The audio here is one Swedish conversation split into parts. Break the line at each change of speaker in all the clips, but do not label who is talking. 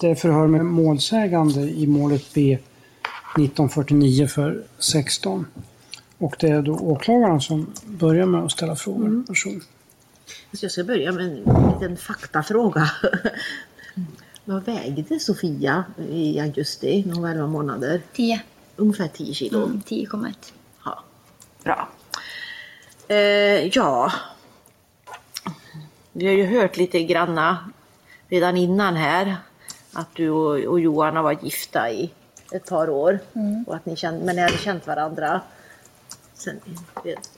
Det är förhör med målsägande i målet B 1949 för 16. Och det är då åklagaren som börjar med att ställa frågor.
Mm.
Varsågod.
Så jag ska börja med en liten faktafråga. Vad vägde Sofia i augusti när hon var 11 månader?
10.
Ungefär 10 kilo.
Mm, 10,1.
Ja, bra. Eh, ja. Vi har ju hört lite granna redan innan här att du och, och Johan har varit gifta i ett par år. Och att ni känt, men ni hade känt varandra sen,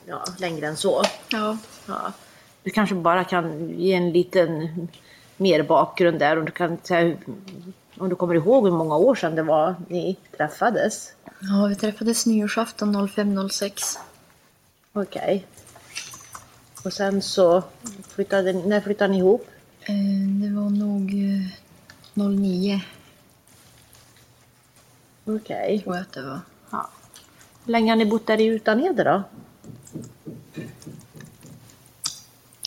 ja, längre än så.
Ja.
Ja. Du kanske bara kan ge en liten mer bakgrund där. Om du, kan om du kommer ihåg hur många år sedan det var ni träffades.
ja, vi träffades nyårsafton 05.06.
Okej. Och sen så flyttade när flyttade ni ihop?
Eh, det var nog eh, 09
Okej.
tror jag att det var.
Ja. Hur länge har ni bott där i Utanede då?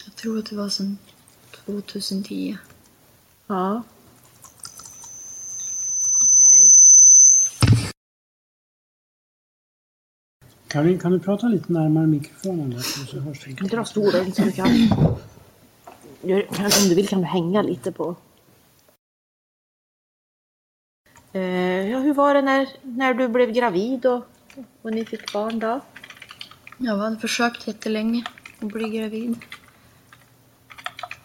Jag tror att det var sedan 2010.
Ja.
Karin, kan du prata lite närmare mikrofonen där så så hörs det?
Dra stolen så du kan- Om du vill kan du hänga lite på... var det när, när du blev gravid och, och ni fick barn då?
Jag hade försökt jättelänge att bli gravid.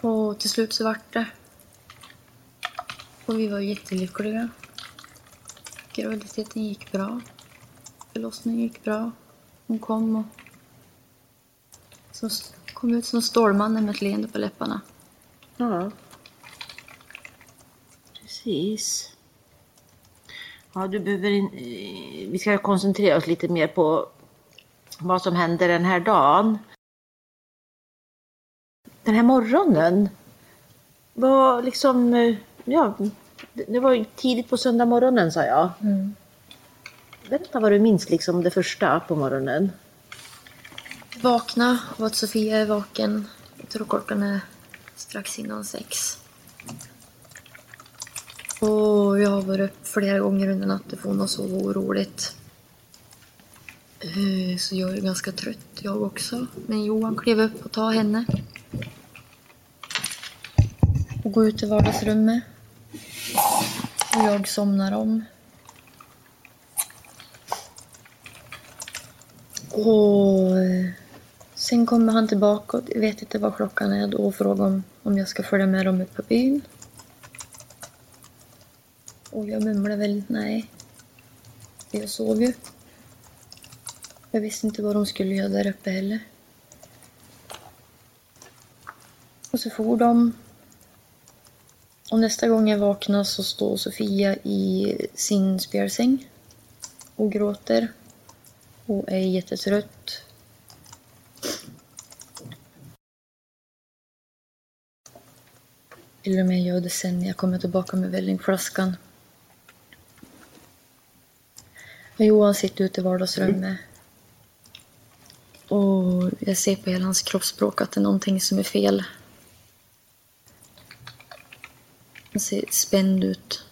Och till slut så vart det. Och vi var jättelyckliga. Graviditeten gick bra. Förlossningen gick bra. Hon kom och kom ut som Stålmannen med ett leende på läpparna.
Ja. Precis. Ja, du behöver in, eh, vi ska koncentrera oss lite mer på vad som hände den här dagen. Den här morgonen var liksom, eh, ja, det var tidigt på söndag morgonen sa jag. Berätta vad du minns liksom det första på morgonen.
Vakna och att Sofia är vaken. Jag tror klockan är strax innan sex. Och jag har varit upp flera gånger under natten för hon har sovit oroligt. Eh, så jag är ganska trött jag också. Men Johan klev upp och tar henne. Och går ut i vardagsrummet. Och jag somnar om. Och eh, sen kommer han tillbaka och jag vet inte vad klockan är då och frågar om, om jag ska följa med dem ut på byn. Och jag mumlade väl nej. Jag sov ju. Jag visste inte vad de skulle göra där uppe heller. Och så for de. Och nästa gång jag vaknar så står Sofia i sin spjälsäng och gråter och är jättetrött. Till och med gör det sen när jag kommer tillbaka med vällingflaskan. Och Johan sitter ute i vardagsrummet. Och jag ser på hela hans kroppsspråk att det är någonting som är fel. Han ser spänd ut.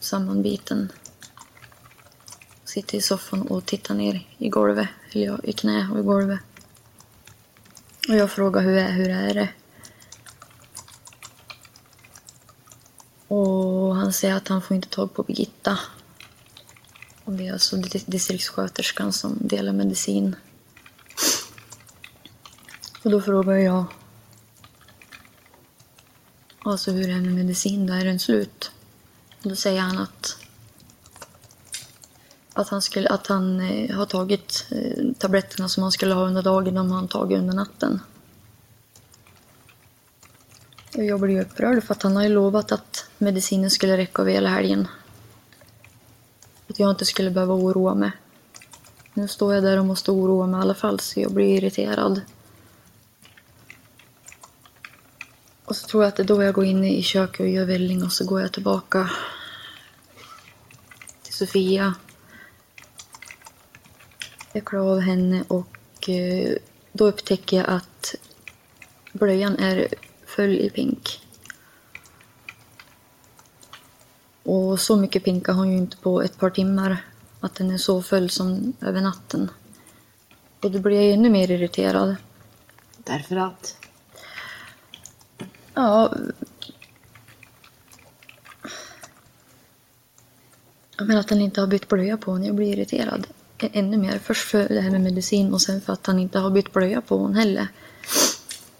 Sammanbiten sitter i soffan och tittar ner i golvet, eller ja, i knä och i golvet. Och jag frågar hur är, hur är det? Och han säger att han får inte tag på Birgitta. Och det är alltså distriktssköterskan som delar medicin. Och då frågar jag Alltså hur är det med medicin, då är den slut? Och då säger han att att han, skulle, att han eh, har tagit eh, tabletterna som han skulle ha under dagen, om har han tagit under natten. Och jag blir upprörd för att han har ju lovat att medicinen skulle räcka över hela helgen. Att jag inte skulle behöva oroa mig. Nu står jag där och måste oroa mig i alla fall så jag blir irriterad. Och så tror jag att det är då jag går in i köket och gör välling och så går jag tillbaka till Sofia. Jag klär av henne och eh, då upptäcker jag att blöjan är full i pink. Och så mycket pinka har hon ju inte på ett par timmar. Att den är så full som över natten. Och då blir jag ännu mer irriterad.
Därför att...
Ja. Jag menar att han inte har bytt blöja på henne. Jag blir irriterad. Ännu mer. Först för det här med medicin och sen för att han inte har bytt blöja på henne heller.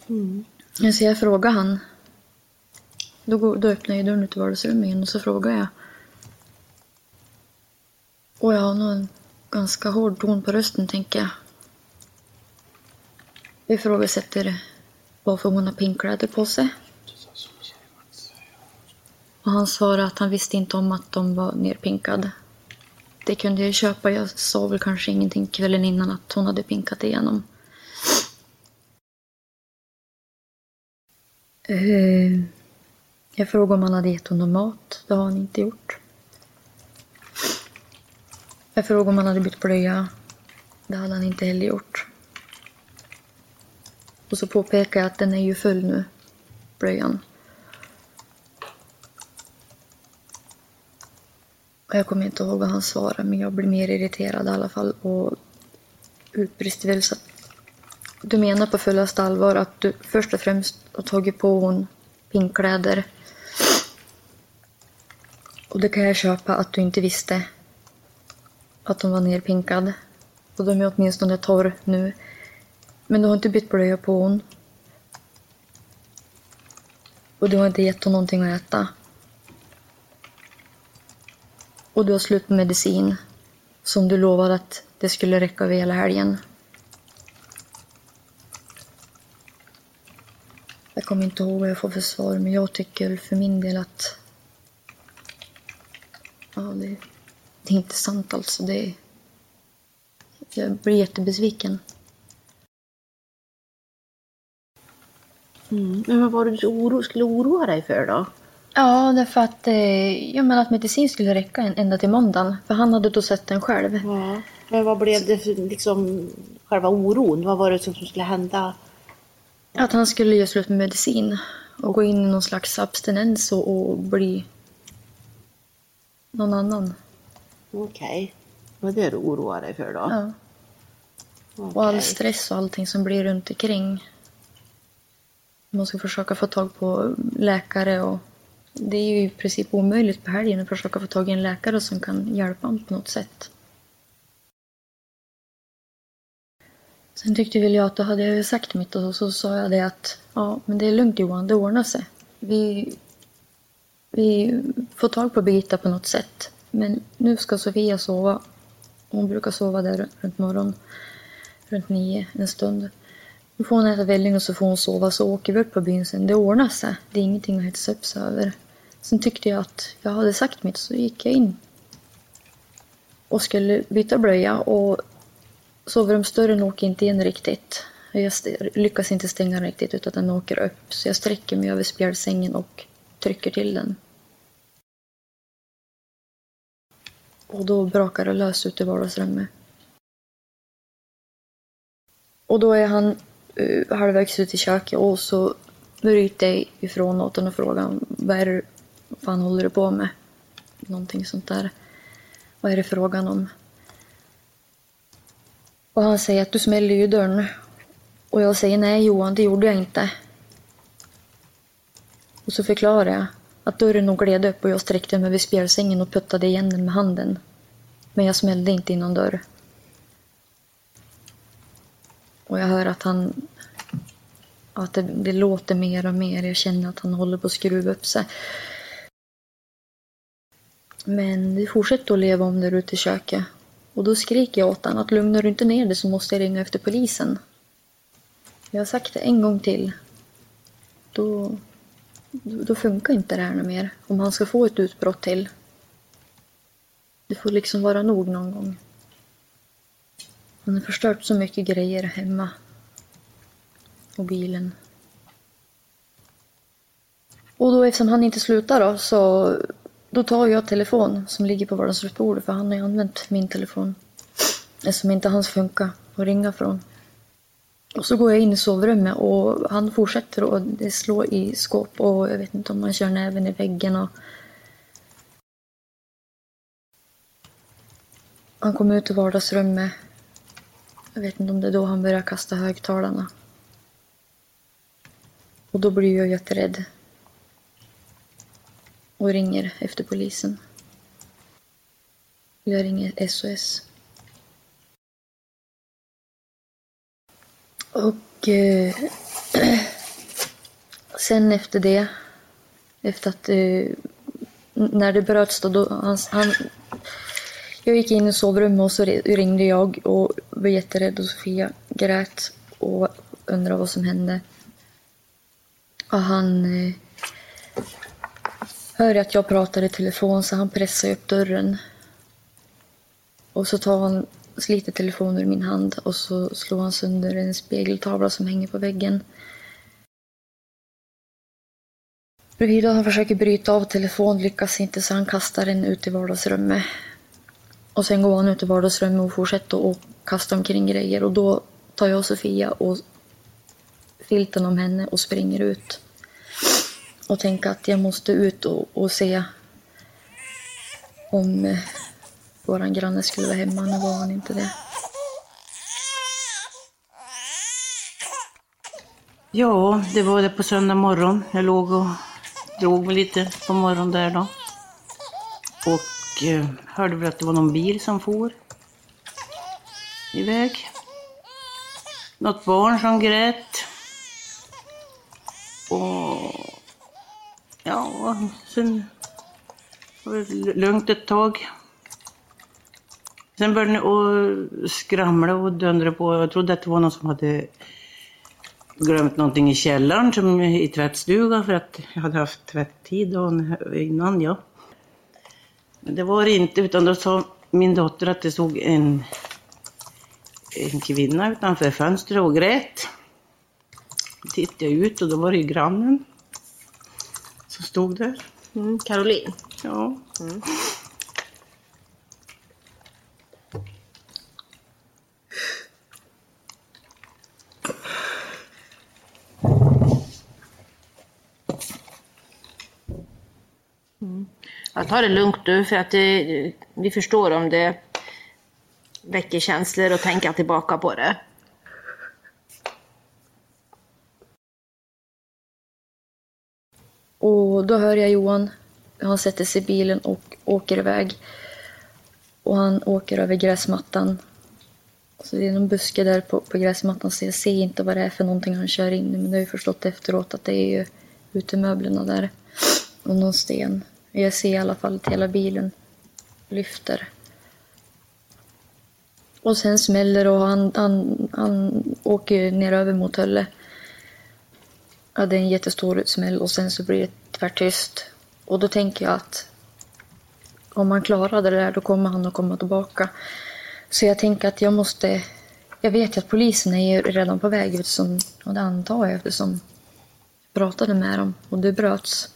Mm.
Så jag frågar han. Då, går, då öppnar jag dörren ut till vardagsrummet igen och så frågar jag. Och jag har nog en ganska hård ton på rösten tänker jag. Vi ifrågasätter varför hon har pinkkläder på sig. Och han svarade att han visste inte om att de var nerpinkade. Det kunde jag köpa. Jag sa väl kanske ingenting kvällen innan att hon hade pinkat igenom. Uh, jag frågade om han hade gett honom mat. Det har han inte gjort. Jag frågade om han hade bytt blöja. Det hade han inte heller gjort. Och så påpekar jag att den är ju full nu, blöjan. Och Jag kommer inte ihåg vad han svarade, men jag blir mer irriterad i alla fall och utbrister väl så du menar på fullaste allvar att du först och främst har tagit på hon pinkkläder. Och det kan jag köpa att du inte visste att hon var nerpinkad. Och de är åtminstone torr nu. Men du har inte bytt blöja på hon. Och du har inte gett hon någonting att äta. Och du har slut på medicin. Som du lovade att det skulle räcka över hela helgen. Jag kommer inte ihåg vad jag får för svar, men jag tycker för min del att... Ja, det, det är inte sant alltså. Det, jag blir jättebesviken.
Mm. Men vad var det du oro, skulle oroa dig för då?
Ja, därför att eh, jag menar att medicin skulle räcka ända till måndagen. För han hade då sett den själv.
Ja. Men vad blev det för liksom själva oron? Vad var det som skulle hända?
Att han skulle göra slut med medicin och gå in i någon slags abstinens och, och bli någon annan.
Okej. Vad det du oroar dig för då?
Ja.
Okej.
Och all stress och allting som blir runt omkring. Man ska försöka få tag på läkare och det är ju i princip omöjligt på helgen att försöka få tag i en läkare som kan hjälpa honom på något sätt. Sen tyckte väl jag att då hade jag sagt mitt och så sa jag det att ja, men det är lugnt Johan, det ordnar sig. Vi, vi får tag på Birgitta på något sätt. Men nu ska Sofia sova. Hon brukar sova där runt morgon, runt nio en stund. Nu får hon äta välling och så får hon sova så åker vi upp på byn sen. Det ordnar sig. Det är ingenting att hetsa upp sig över. Sen tyckte jag att jag hade sagt mitt så gick jag in. Och skulle byta blöja och sovrumsdörren åker inte in riktigt. Jag lyckas inte stänga den riktigt utan den åker upp. Så jag sträcker mig över spjälsängen och trycker till den. Och då brakar det lös ut i vardagsrummet. Och då är han uh, halvvägs ut i köket och så bryter jag ifrån åt honom och frågar vad är det vad fan håller du på med? Någonting sånt där. Vad är det frågan om? Och han säger att du smäller ju dörren. Och jag säger nej Johan, det gjorde jag inte. Och så förklarade jag att dörren nog gled upp och jag sträckte mig vid spjälsängen och puttade igen den med handen. Men jag smällde inte in någon dörr. Och jag hör att han... Att det, det låter mer och mer. Jag känner att han håller på att skruva upp sig. Men vi fortsätter att leva om där ute i köket. Och då skriker jag åt honom att lugnar du inte ner dig så måste jag ringa efter polisen. Jag har sagt det en gång till. Då, då, funkar inte det här något mer. Om han ska få ett utbrott till. Det får liksom vara nog någon gång. Han har förstört så mycket grejer hemma. Och bilen. Och då eftersom han inte slutar då så då tar jag telefon som ligger på vardagsrumsbordet för han har ju använt min telefon. Eftersom inte hans funkar att ringa från. Och så går jag in i sovrummet och han fortsätter att slå i skåp och jag vet inte om han kör näven i väggen. Och... Han kommer ut i vardagsrummet. Jag vet inte om det är då han börjar kasta högtalarna. Och då blir jag jätterädd. Och ringer efter polisen. Jag ringer SOS. Och eh, sen efter det, efter att eh, när det bröts då, då han, han, jag gick in i sovrummet och så ringde jag och var jätterädd och Sofia grät och undrade vad som hände. Och han eh, hörde att jag pratade i telefon så han pressade upp dörren. Och så tar han, sliter telefonen ur min hand och så slår han sönder en spegeltavla som hänger på väggen. Bredvid han försöker bryta av telefonen lyckas inte så han kastar den ut i vardagsrummet. Och sen går han ut i vardagsrummet och fortsätter att kasta omkring grejer och då tar jag Sofia och filten om henne och springer ut. Och tänker att jag måste ut och, och se om eh, våran granne skulle vara hemma. Nu var han inte det.
Ja, det var det på söndag morgon. Jag låg och drog mig lite på morgonen där då. Och eh, hörde väl att det var någon bil som for iväg. Något barn som grät. Och ja, sen var det lugnt ett tag. Sen började det att skramla och dundra på. Jag trodde att det var någon som hade glömt någonting i källaren som i tvättstugan för att jag hade haft tvätttid dagen innan. Ja. Men det var det inte utan då sa min dotter att det stod en, en kvinna utanför fönstret och grät. Då tittade jag ut och då var det ju grannen som stod där.
Mm, Caroline.
Ja.
Mm. Ta det lugnt du, för att det, vi förstår om det väcker känslor och tänka tillbaka på det.
Och då hör jag Johan. Han sätter sig i bilen och åker iväg. Och han åker över gräsmattan. Så det är någon buske där på, på gräsmattan så jag ser inte vad det är för någonting han kör in i. Men det har jag förstått efteråt att det är ju utemöblerna där. Och någon sten. Jag ser i alla fall att hela bilen lyfter. Och sen smäller och han, han, han åker ner över mot Hölle. Ja, det är en jättestor smäll och sen så blir det tvärtyst. Och då tänker jag att om han klarar det där då kommer han att komma tillbaka. Så jag tänker att jag måste... Jag vet ju att polisen är ju redan på väg eftersom, och det antar jag eftersom jag pratade med dem och det bröts.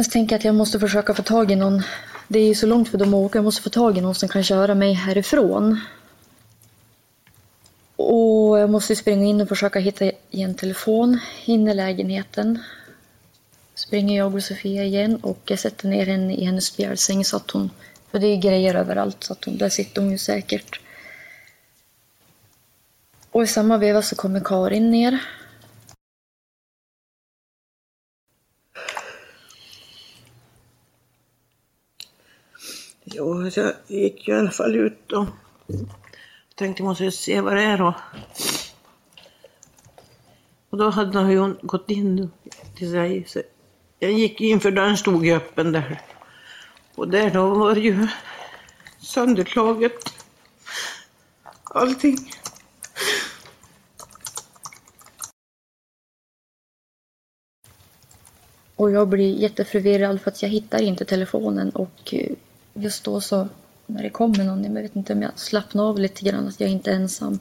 Jag tänker att jag måste försöka få tag i någon. Det är ju så långt för dem att åka. Jag måste få tag i någon som kan köra mig härifrån. Och jag måste springa in och försöka hitta i en telefon In i lägenheten. Springer jag och Sofia igen och jag sätter ner henne i hennes spjälsäng så att hon... För det är grejer överallt så att hon, där sitter hon ju säkert. Och i samma veva så kommer Karin ner.
Jo, så jag gick ju i alla fall ut och tänkte måste jag se vad det är då. Och då hade hon gått in till sig. Så jag gick in för dörren stod ju öppen där. Och där då var det ju sönderslaget. Allting.
Och jag blir jätteförvirrad för att jag hittar inte telefonen och eh, just då så när det kommer någon, jag vet inte om jag slappnar av lite grann att jag inte är ensam.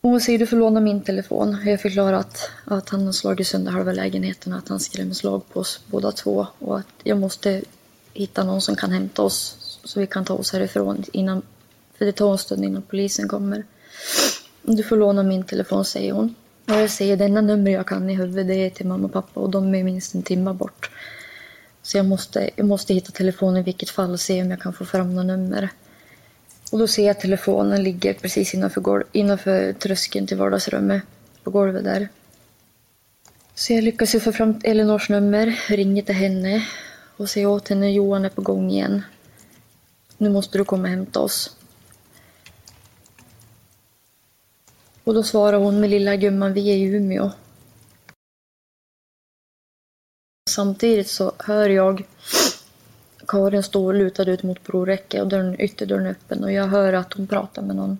Och hon säger du får låna min telefon. Jag förklarar att, att han har slagit sönder halva lägenheten och att han skrämmer slag på oss båda två. Och att jag måste hitta någon som kan hämta oss så vi kan ta oss härifrån innan, för det tar en stund innan polisen kommer. Du får låna min telefon, säger hon. Och jag säger det enda nummer jag kan i huvudet det är till mamma och pappa och de är minst en timme bort. Så jag måste, jag måste hitta telefonen i vilket fall och se om jag kan få fram något nummer. Och då ser jag att telefonen ligger precis innanför, golv, innanför tröskeln till vardagsrummet. På golvet där. Så jag lyckas ju få fram Elinors nummer, ringer till henne och säger åt henne Johan är på gång igen. Nu måste du komma och hämta oss. Och då svarar hon med lilla gumman, vi är i Umeå. Samtidigt så hör jag Karin stå lutad ut mot broräcket och dörren, ytterdörren är öppen och jag hör att hon pratar med någon.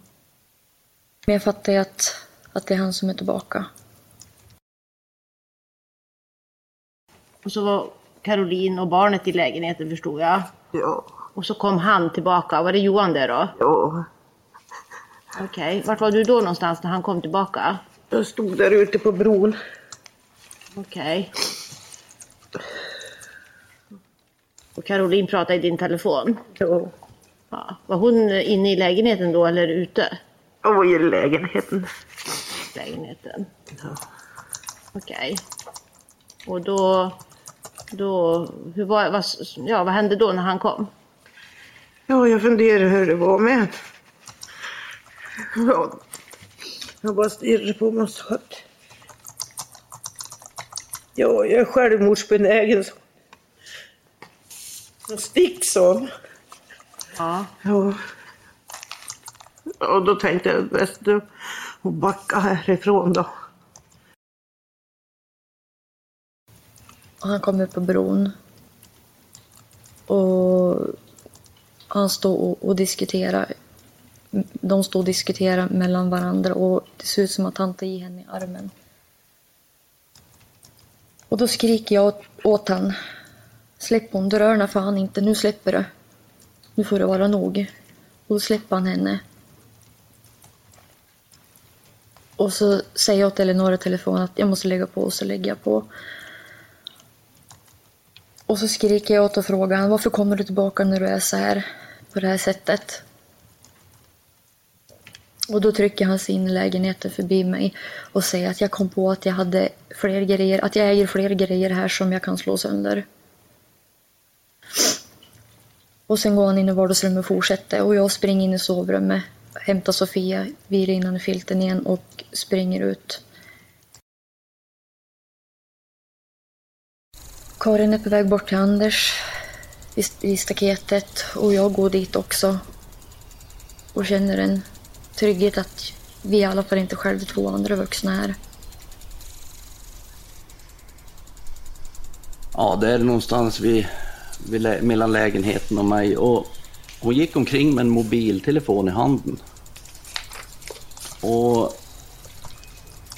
Men jag fattar ju att, att det är han som är tillbaka.
Och så var Caroline och barnet i lägenheten förstod jag.
Ja.
Och så kom han tillbaka. Var det Johan där då?
Ja.
Okej. Vart var du då någonstans när han kom tillbaka?
Jag stod där ute på bron.
Okej. Och Caroline pratade i din telefon?
Ja.
Ja. Var hon inne i lägenheten då eller ute?
Jag var i lägenheten.
Lägenheten.
Ja.
Okej. Och då, då hur var, vad, ja, vad hände då när han kom?
Ja, jag funderar hur det var med ja. Jag bara stirrar på mig och sa att ja, jag är självmordsbenägen. Så. Och stick, sa han.
Ja.
Ja. Och då tänkte jag bäst att backa härifrån då.
Och han kom ut på bron. Och han stod och, och diskuterade. De stod och diskuterade mellan varandra och det ser ut som att han tar i henne i armen. Och då skriker jag åt, åt han. Släpp hon, du rör henne fan inte, nu släpper du. Nu får det vara nog. Och då släpper han henne. Och så säger jag till Elinor i telefon att jag måste lägga på och så lägger jag på. Och så skriker jag åt och frågar varför kommer du tillbaka när du är så här på det här sättet? Och då trycker han sig in i lägenheten förbi mig och säger att jag kom på att jag hade fler grejer, att jag äger fler grejer här som jag kan slå sönder. Och sen går han in i vardagsrummet och fortsätter och jag springer in i sovrummet, hämtar Sofia, virar in henne i filten igen och springer ut. Karin är på väg bort till Anders i staketet och jag går dit också. Och känner en trygghet att vi i alla fall inte själva två andra vuxna här.
Ja, det är någonstans vid, lä- mellan lägenheten och mig. Och hon gick omkring med en mobiltelefon i handen. Och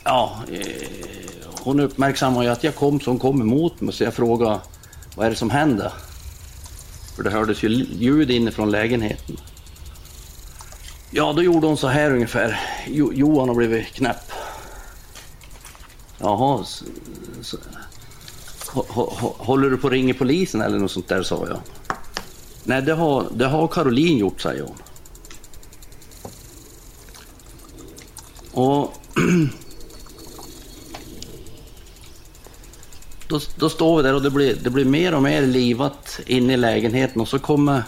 ja, eh, hon uppmärksammade ju att jag kom så hon kom emot mig så jag frågade vad är det som händer? För det hördes ju ljud inifrån lägenheten. Ja, då gjorde hon så här ungefär. Jo, Johan har blivit knäpp. Jaha, så, så, Håller du på att ringa polisen eller något sånt där, sa jag. Nej, det har, det har Caroline gjort, säger hon. Och då, då står vi där och det blir, det blir mer och mer livat inne i lägenheten och så kommer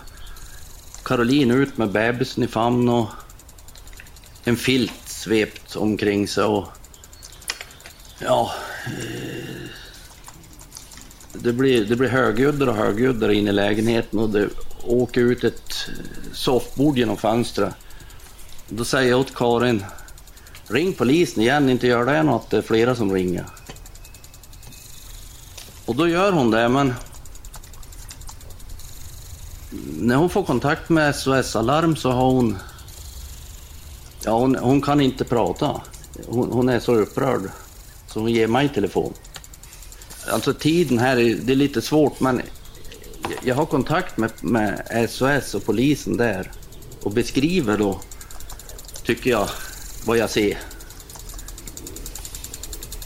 Caroline ut med bebisen i famn och en filt svept omkring sig och ja, eh, det blir, det blir högljuddare och högljuddare in i lägenheten och det åker ut ett soffbord genom fönstret. Då säger jag åt Karin, ring polisen igen, inte gör det något, det är flera som ringer. Och då gör hon det, men när hon får kontakt med SOS Alarm så har hon... Ja, hon, hon kan inte prata. Hon, hon är så upprörd så hon ger mig telefon. Alltså tiden här, är, det är lite svårt men jag har kontakt med, med SOS och polisen där och beskriver då, tycker jag, vad jag ser.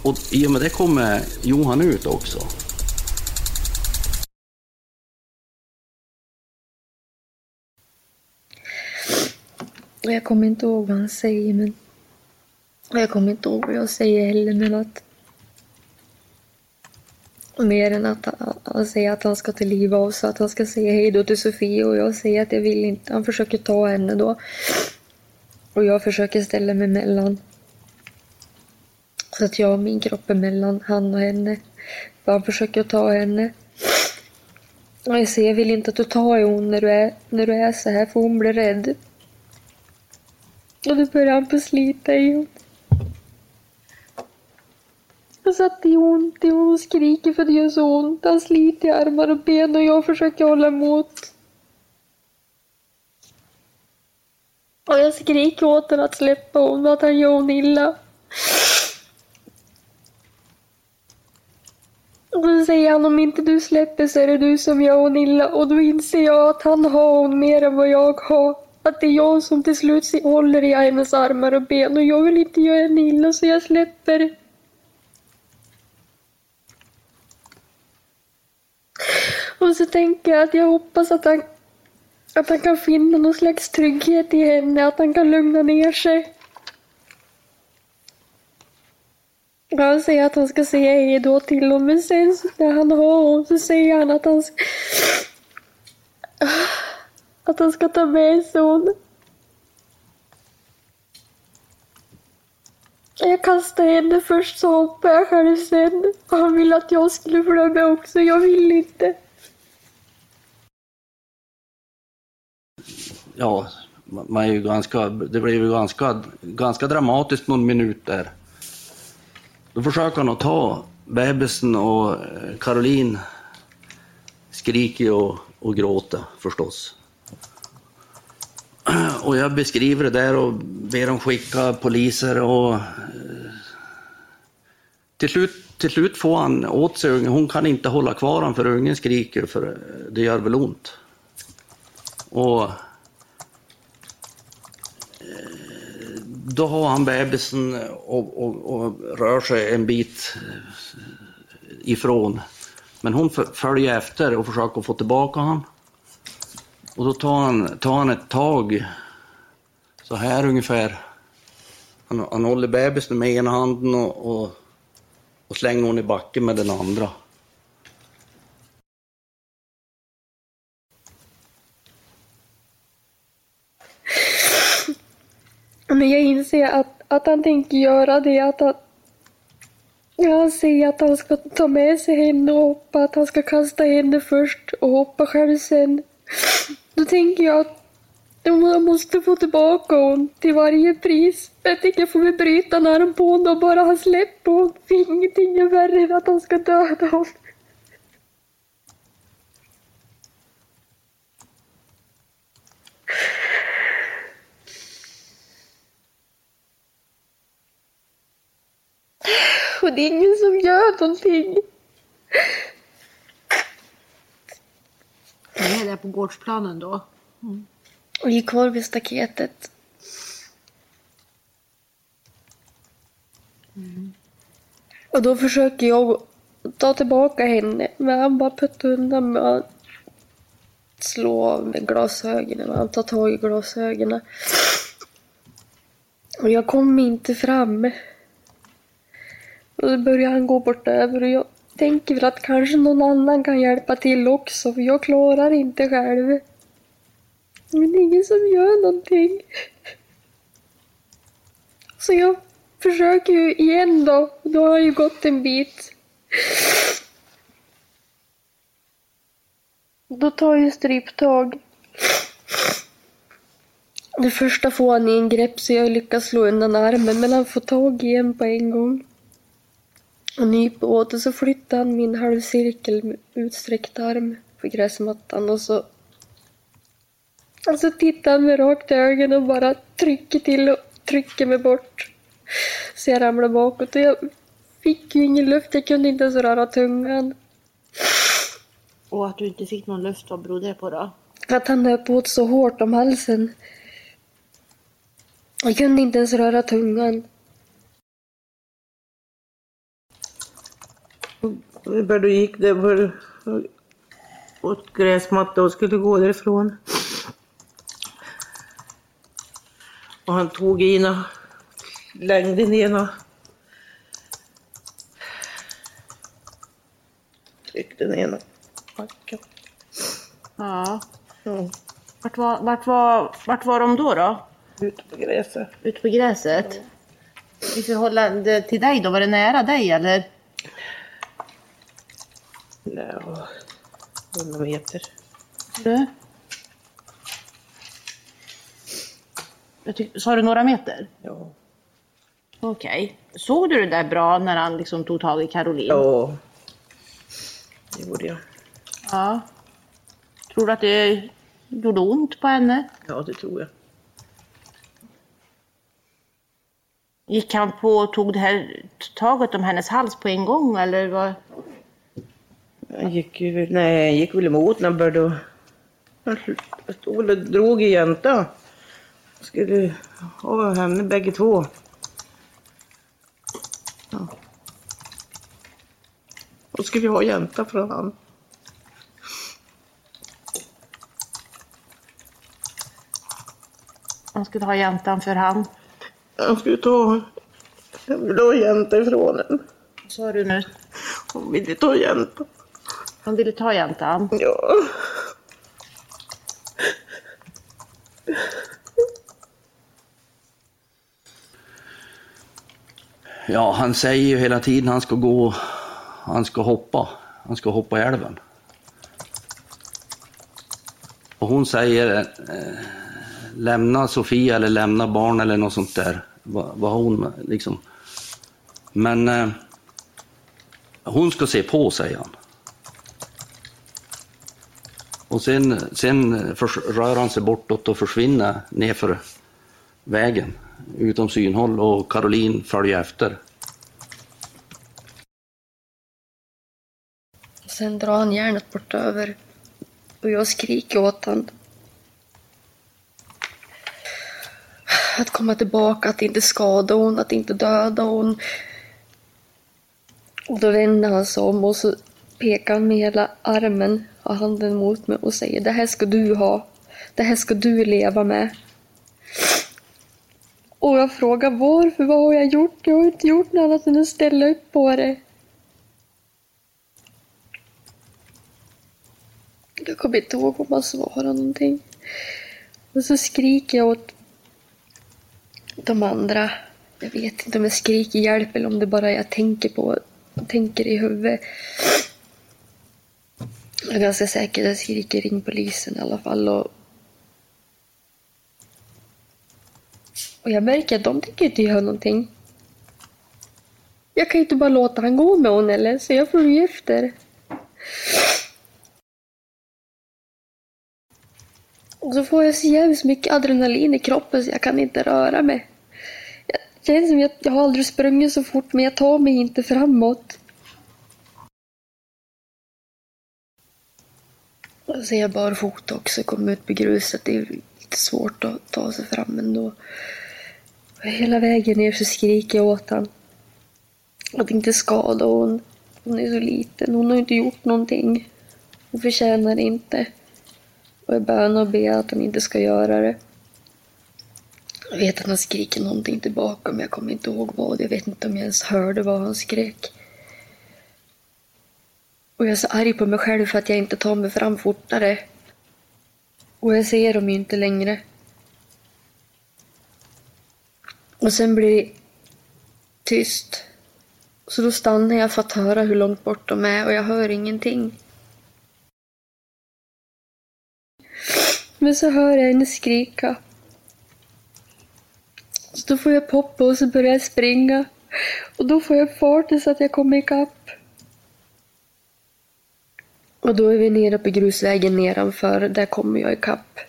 Och i och med det kommer Johan ut också.
Jag kommer inte ihåg vad han säger, men... Jag kommer inte ihåg vad jag säger heller, men att...
Mer än att han, säger att han ska till liv av så att han ska säga hej då till Sofie och jag säger att jag vill inte. Han försöker ta henne då. Och jag försöker ställa mig mellan. Så att jag och min kropp är mellan han och henne. För han försöker ta henne. Och jag säger, jag vill inte att du tar i hon när du är, när du är så här för hon blir rädd. Och då börjar han på slita i hon. Jag satt i ont i hon skriker för det gör så ont. Han sliter i armar och ben och jag försöker hålla emot. Och jag skriker åt honom att släppa honom, att han gör hon illa. Och då säger han om inte du släpper så är det du som gör hon illa och då inser jag att han har hon mer än vad jag har. Att det är jag som till slut håller i hennes armar och ben och jag vill inte göra henne illa så jag släpper. Och så tänker jag att jag hoppas att han, att han kan finna någon slags trygghet i henne, att han kan lugna ner sig. Han säger att han ska säga hej då till honom, men sen när han har honom så säger han att han ska, att han ska ta med sig honom. Jag kastade henne först så hoppade jag själv sen. Och han ville att jag skulle följa med också, jag vill inte.
Ja, man är ju ganska, det blev ju ganska, ganska dramatiskt någon minut där. Då försöker han att ta bebisen och eh, Caroline skriker och, och gråter förstås. Och jag beskriver det där och ber dem skicka poliser och eh, till slut, till slut får han åt sig ungen. Hon kan inte hålla kvar honom för ungen skriker för eh, det gör väl ont. Och då har han bebisen och, och, och, rör sig en bit eh, ifrån. Men hon följer efter och försöker få tillbaka honom. Och då tar han, tar han ett tag, så här ungefär. Han, han håller bebisen med ena handen och, och, och slänger hon i backen med den andra.
Men jag inser att, att han tänker göra det, att han, han säger att han ska ta med sig henne och hoppa, att han ska kasta henne först och hoppa själv sen. Då tänker jag att jag måste få tillbaka hon till varje pris. Jag tänker jag får väl bryta en arm på honom och bara ha släpp på hon. För ingenting är värre än att han ska döda honom. Och det är ingen som gör någonting.
Det är där på gårdsplanen då?
Mm. Och gick kvar vid staketet. Mm. Och då försöker jag ta tillbaka henne, men han bara puttar undan med att slå av med glasögonen. Han tar tag i glasögonen. Och jag kommer inte fram. Och då börjar han gå bort över och jag tänker väl att kanske någon annan kan hjälpa till också för jag klarar inte själv. Men det är ingen som gör någonting. Så jag försöker ju igen då. Då har jag ju gått en bit. Då tar jag stryptag. Det första får han i en grepp så jag lyckas slå undan armen men han får tag i en på en gång och nypa åt och så flyttade han min halvcirkel med utsträckt arm på gräsmattan och så och så tittar han mig rakt i ögonen och bara trycker till och trycker mig bort. Så jag ramlar bakåt och jag fick ju ingen luft, jag kunde inte ens röra tungan.
Och att du inte fick någon luft, vad berodde det på då?
Att han nöp åt så hårt om halsen. Jag kunde inte ens röra tungan.
Ungefär då gick det för, åt gräsmatta och skulle gå därifrån. Och han tog ena längden ena styck den ena backen.
Ja.
Ja,
Vart var, vart, var, vart var de då? då?
ute på gräset.
Ute på gräset? I förhållande till dig då? Var det nära dig eller?
Ja, 100 meter.
Du? Jag tyck, sa du några meter?
Ja.
Okej. Såg du det där bra när han liksom tog tag i Caroline?
ja, det gjorde jag.
Ja. Tror du att det gjorde ont på henne?
Ja, det tror jag.
Gick han på och tog det här taget om hennes hals på en gång eller vad?
Han gick ju, nej, han gick väl emot när han började han stod och drog i jänta. Skulle ha henne bägge två. Ja. Då skulle vi ha jänta från han.
Han skulle ha jäntan för han.
Han skulle ta, han ville ha jänta ifrån henne.
Vad sa du nu?
Hon ville ta jänta.
Han ville ta jäntan.
Ja.
Ja, han säger ju hela tiden han ska gå, han ska hoppa, han ska hoppa i älven. Och hon säger eh, lämna Sofia eller lämna barn eller något sånt där. Vad, vad hon liksom. Men eh, hon ska se på, säger han. Och sen, sen förs- rör han sig bortåt och försvinner nerför vägen utom synhåll och Caroline följer efter.
Sen drar han järnet bort över och jag skriker åt honom Att komma tillbaka, att inte skada hon, att inte döda hon. Och då vänder han sig om och så pekar han med hela armen har handen mot mig och säger det här ska du ha. Det här ska du leva med. Och jag frågar varför, vad har jag gjort? Jag har inte gjort något annat än att ställa upp på det. Jag kommer inte ihåg om han svarade någonting. Och så skriker jag åt de andra. Jag vet inte om jag skriker hjälp eller om det bara är jag tänker på. Tänker i huvudet. Jag är ganska säker jag skriker ring polisen i alla fall. Och, och jag märker att de tänker inte göra någonting. Jag kan ju inte bara låta han gå med hon eller, så jag följer efter. Och så får jag så jävligt mycket adrenalin i kroppen så jag kan inte röra mig. Jag känns som jag har aldrig sprungit så fort men jag tar mig inte framåt. Så är jag barfota också, kom ut på gruset. Det är lite svårt att ta sig fram ändå. Hela vägen ner så skriker jag åt honom Att inte skada hon. Hon är så liten, hon har inte gjort någonting. Hon förtjänar inte. Och jag bönar och ber att han inte ska göra det. Jag vet att han skriker någonting tillbaka men jag kommer inte ihåg vad. Jag vet inte om jag ens hörde vad han skrek. Och jag är så arg på mig själv för att jag inte tar mig fram fortare. Och jag ser dem ju inte längre. Och sen blir det tyst. Så då stannar jag för att höra hur långt bort de är och jag hör ingenting. Men så hör jag henne skrika. Så då får jag poppa och så börjar jag springa. Och då får jag fart så att jag kommer ikapp. Och då är vi nere på grusvägen nedanför. Där kommer jag ikapp.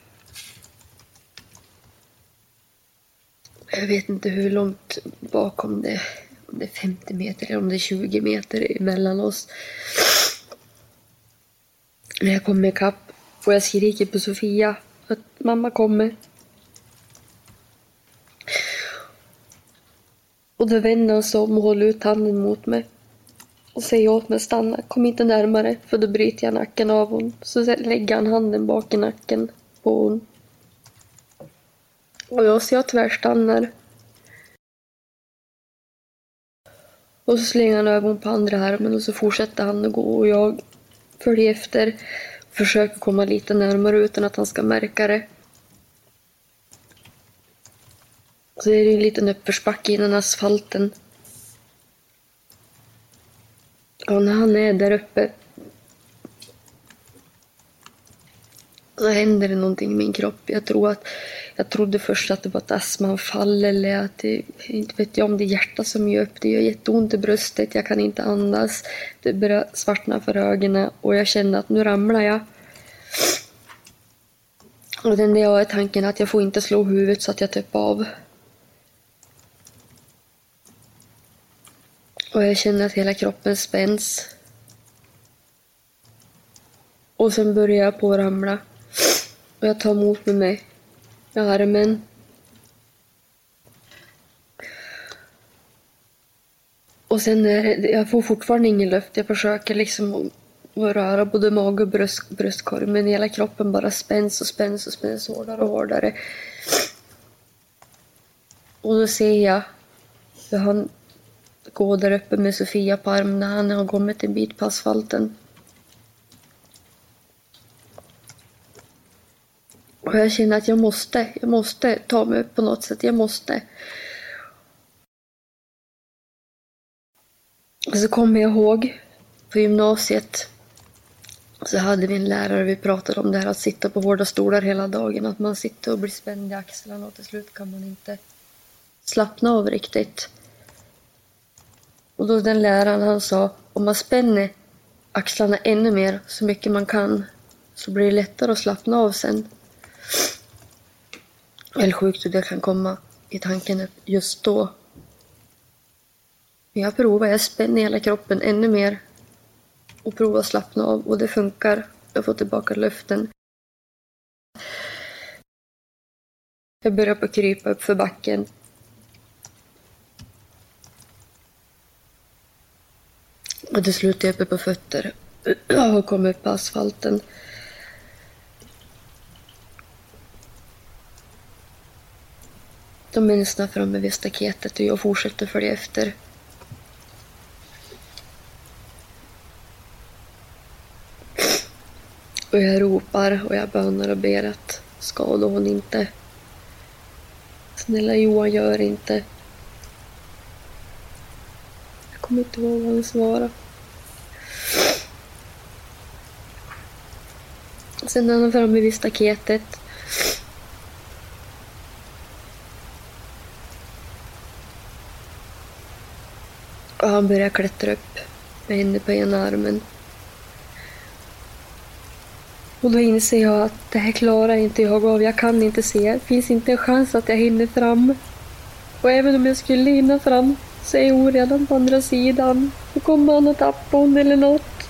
Jag vet inte hur långt bakom det om det är 50 meter eller om det är 20 meter emellan oss. När jag kommer ikapp och jag skriker på Sofia att mamma kommer. Och då vänder hon sig om och håller ut handen mot mig. Och säger åt mig att stanna, kom inte närmare för då bryter jag nacken av hon. Så lägger han handen bak i nacken på hon. Och jag ser jag tvärstannar. Och så slänger han över hon på andra armen och så fortsätter han att gå och jag följer efter. Försöker komma lite närmare utan att han ska märka det. Så är det en liten uppförsbacke innan asfalten. Och när han är där uppe så händer det någonting i min kropp. Jag, tror att, jag trodde först att det var ett astmaanfall eller att det, inte vet jag om det är hjärtat som gör upp. Det gör jätteont i bröstet, jag kan inte andas. Det börjar svartna för ögonen och jag kände att nu ramlar jag. Och den där jag är tanken att jag får inte slå huvudet så att jag tappar av. Och jag känner att hela kroppen spänns. Och sen börjar jag på att ramla. Och jag tar emot med mig med armen. Och sen är det, jag får fortfarande ingen luft. Jag försöker liksom att röra både mage och bröst, bröstkorg. Men hela kroppen bara spänns och spänns och spänns hårdare och hårdare. Och då ser jag hur han gå där uppe med Sofia på armen när han har kommit en bit på asfalten. Och jag känner att jag måste, jag måste ta mig upp på något sätt, jag måste. Och så kommer jag ihåg på gymnasiet så hade vi en lärare, vi pratade om det här att sitta på hårda stolar hela dagen, att man sitter och blir spänd i axlarna och till slut kan man inte slappna av riktigt. Och då den läraren han sa, om man spänner axlarna ännu mer, så mycket man kan, så blir det lättare att slappna av sen. Eller sjukt hur det kan komma i tanken just då. Men jag provar, jag spänner hela kroppen ännu mer och provar att slappna av och det funkar. Jag får tillbaka luften. Jag börjar på att krypa upp för backen. Och till slut är jag uppe på fötter och kommer upp på asfalten. De är nästan framme vid staketet och jag fortsätter följa efter. Och jag ropar och jag bönar och ber att skada hon inte. Snälla Johan, gör inte. Jag kommer inte ihåg vad han svarade. Sen är han framme vid staketet och han börjar klättra upp med henne på ena armen. Och då inser jag att det här klarar inte jag av. Jag kan inte se. Det finns inte en chans att jag hinner fram. Och även om jag skulle hinna fram så är hon redan på andra sidan. Då kommer han att tappa hon eller något.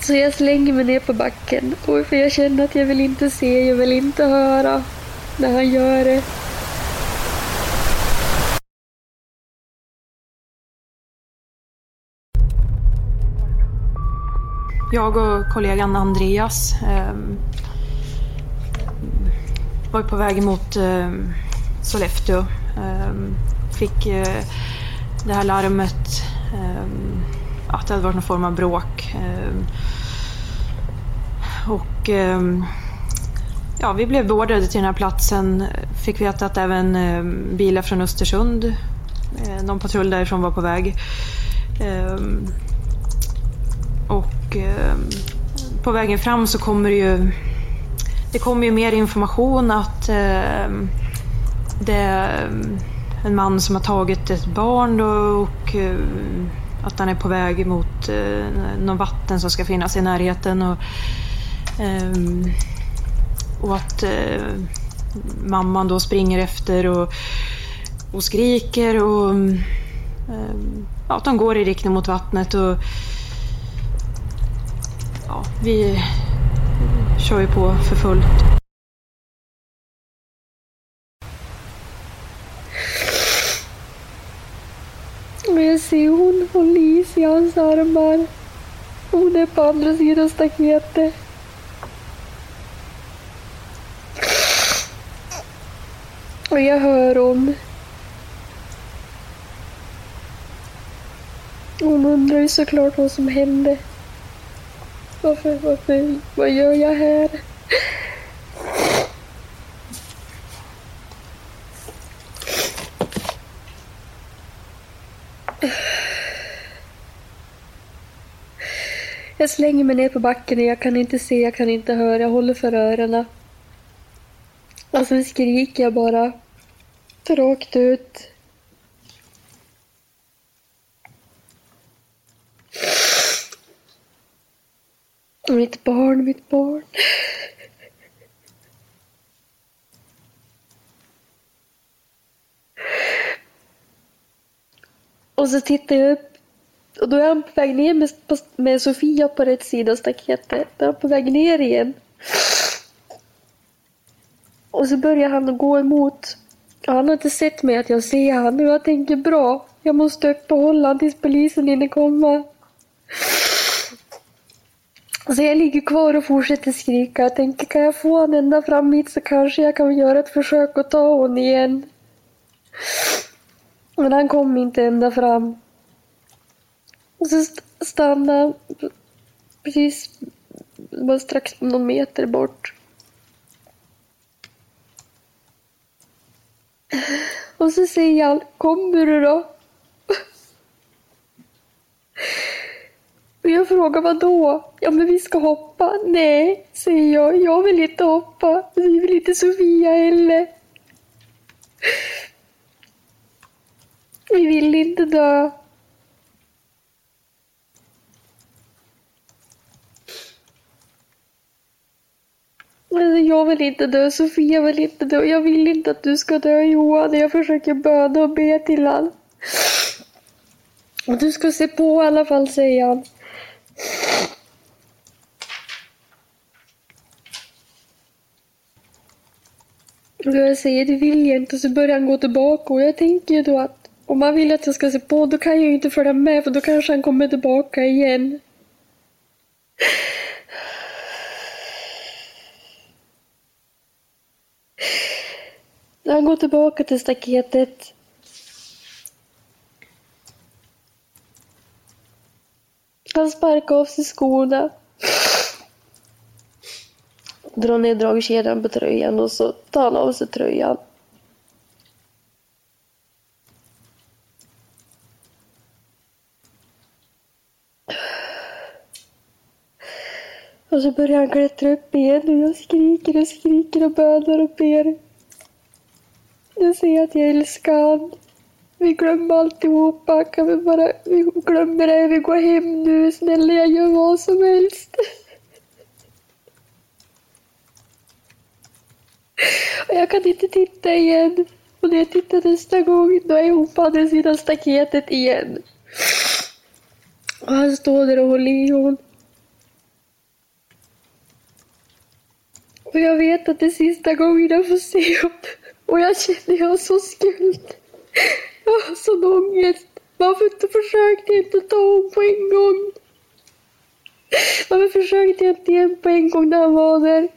Så jag slänger mig ner på backen. För jag känner att jag vill inte se, jag vill inte höra när han gör det.
Jag och kollegan Andreas eh, var på väg mot eh, Sollefteå. Ehm, fick eh, det här larmet ehm, att det hade varit någon form av bråk. Ehm, och ja, vi blev beordrade till den här platsen. Fick veta att även bilar från Östersund, eh, någon patrull därifrån var på väg. Och på vägen fram så kommer det ju det kommer ju mer information att det är mm, en man som har tagit ett barn då, och eh, att han är på väg mot eh, någon vatten som ska finnas i närheten. Och, eh, och att mamman då springer efter och, och skriker och ja, att de går i riktning mot vattnet. och ja, vi kör ju på för fullt.
Och jag ser hon och Lis i hans armar. Hon är på andra sidan staketet. Och jag hör hon
Hon undrar ju såklart vad som hände. Varför, varför, vad gör jag här? Jag slänger mig ner på backen och jag kan inte se, jag kan inte höra, jag håller för öronen. Och sen skriker jag bara. Rakt ut. Mitt barn, mitt barn. Och så tittar jag upp och då är han på väg ner med, med Sofia på rätt sida av staketet. Då är han på väg ner igen. Och så börjar han gå emot. Och han har inte sett mig att jag ser han och jag tänker bra. Jag måste uppehålla honom tills polisen hinner komma. Så jag ligger kvar och fortsätter skrika. Jag tänker, kan jag få honom ända fram hit så kanske jag kan göra ett försök att ta honom igen. Men han kom inte ända fram. Och så stannade han precis bara strax någon meter bort. Och så säger han, kommer du då? Och jag frågar vad då? Ja men vi ska hoppa. Nej, säger jag. Jag vill inte hoppa. Det vill inte Sofia heller. Vi vill inte dö. Jag vill inte dö, Sofia vill inte dö. Jag vill inte att du ska dö Johan. Jag försöker böna och be till han. Du ska se på i alla fall, säger han. Och jag säger det vill jag inte och så börjar han gå tillbaka och jag tänker ju då att om han vill att jag ska se på då kan jag ju inte följa med för då kanske han kommer tillbaka igen. Han går tillbaka till staketet Han sparkar av sig skorna. Drar ner dragkedjan på tröjan och så tar han av sig tröjan. Och så börjar han klättra upp igen och jag skriker och skriker och bönar och ber. Jag säger att jag älskar han. Vi glömmer alltihopa. Kan vi bara, vi glömmer det. Vi går hem nu. Snälla, jag gör vad som helst. Och jag kan inte titta igen. Och när jag tittar nästa gång, då är hon på andra sidan staketet igen. Och han står där och håller i hon. Och jag vet att det är sista gången jag får se honom. Och jag känner jag så skuld. Jag har sån ångest. Varför försökte jag inte ta honom på en gång? Varför försökte jag inte igen på en gång när han var där?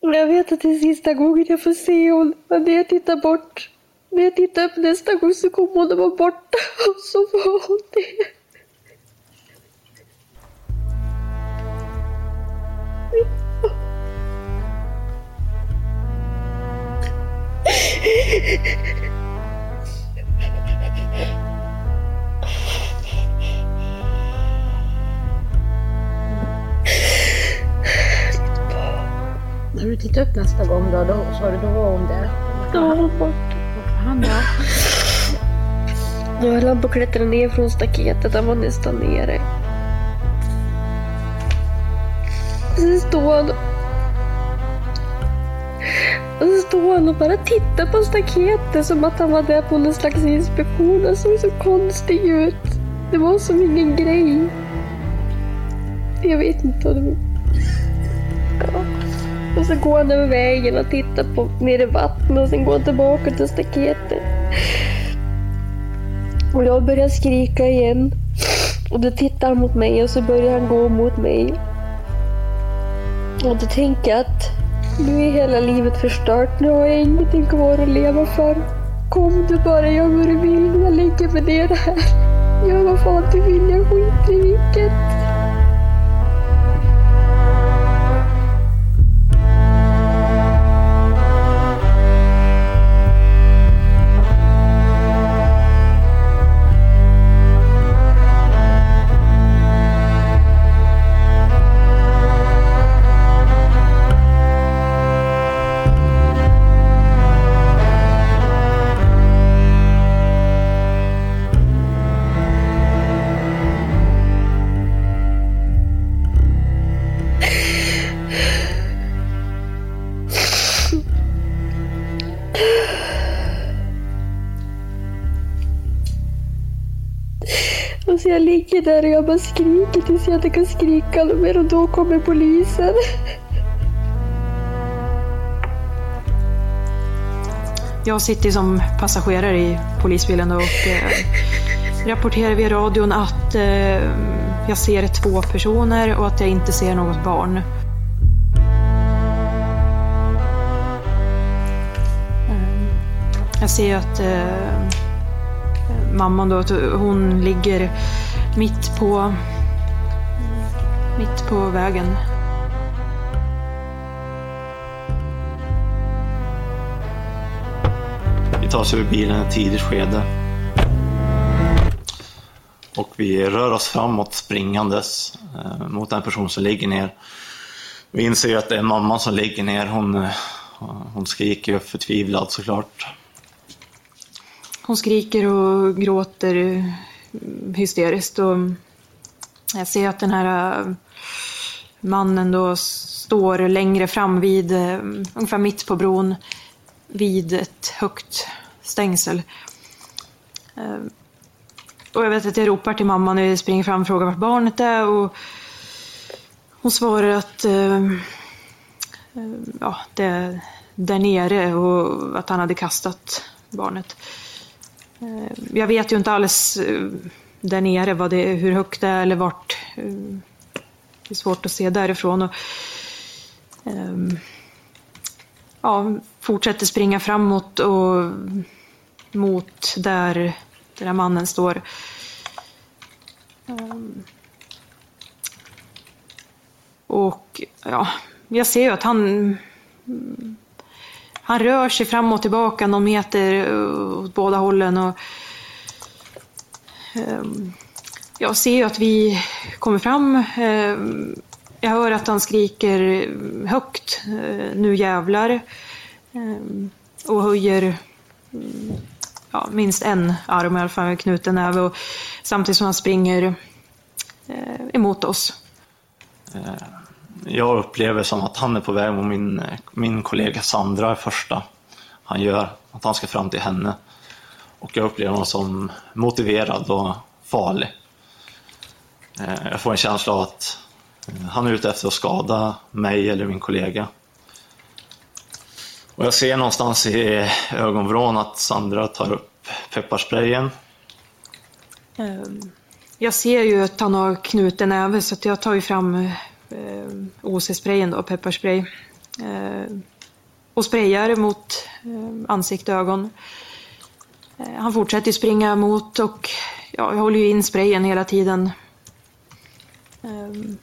Jag vet att det är sista gången jag får se hon. Men när jag tittar bort, när jag tittar upp nästa gång så kommer hon att vara borta. Och så var hon det.
När du tittar upp nästa gång då, då sa du då var hon där.
Då var hon borta.
Han då?
Då höll han på att klättra ner från staketet. Han var nästan nere. Så står han och så står han och bara tittar på staketet som att han var där på någon slags inspektion. Han såg så konstig ut. Det var som ingen grej. Jag vet inte vad det och så går han över vägen och tittar på nere i vattnet och sen går han tillbaka till staketet. Och jag börjar skrika igen. Och då tittar han mot mig och så börjar han gå mot mig. Och då tänker jag att nu är hela livet förstört. Nu har jag ingenting kvar att leva för. Kom du bara, gör vad du vill. Jag lägger mig ner här. Gör vad fan du vill, jag skiter i vilket. Och så jag ligger där och jag bara skriker tills jag inte kan skrika mer och då kommer polisen.
Jag sitter som passagerare i polisbilen och eh, rapporterar via radion att eh, jag ser två personer och att jag inte ser något barn. Jag ser att eh, mamman då, att hon ligger mitt på, mitt på vägen.
Vi tar oss ur bilen i ett tidigt skede. Och vi rör oss framåt springandes eh, mot den person som ligger ner. Vi inser ju att det är mamman som ligger ner. Hon, eh, hon skriker ju förtvivlad såklart.
Hon skriker och gråter hysteriskt. Och jag ser att den här eh, mannen då står längre fram vid, eh, ungefär mitt på bron, vid ett högt stängsel. Eh, och jag vet att jag ropar till mamma när jag springer fram och frågar vart barnet är. Och hon svarar att ja, det är där nere och att han hade kastat barnet. Eh, jag vet ju inte alls eh, där nere vad det, hur högt det är eller vart. Eh, det är svårt att se därifrån. Och, ehm, ja, fortsätter springa framåt och mot där den här mannen står. Ehm, och ja, jag ser ju att han han rör sig fram och tillbaka någon meter eh, åt båda hållen. Och, ehm, jag ser ju att vi kommer fram. Ehm, jag hör att han skriker högt, eh, nu jävlar. Ehm, och höjer mm, ja, minst en arm i alla fall, med knuten näve. Och samtidigt som han springer eh, emot oss.
Eh, jag upplever som att han är på väg mot min, min kollega Sandra första han gör, att han ska fram till henne. Och jag upplever honom som motiverad och farlig. Eh, jag får en känsla av att eh, han är ute efter att skada mig eller min kollega. Och jag ser någonstans i ögonvrån att Sandra tar upp pepparsprayen.
Ehm, jag ser ju att han har knuten näve så att jag tar ju fram eh, eh, OC-sprayen då, pepparspray. Eh, och sprayar mot eh, ansikte och ögon. Eh, han fortsätter springa mot och ja, jag håller ju in sprayen hela tiden. Eh,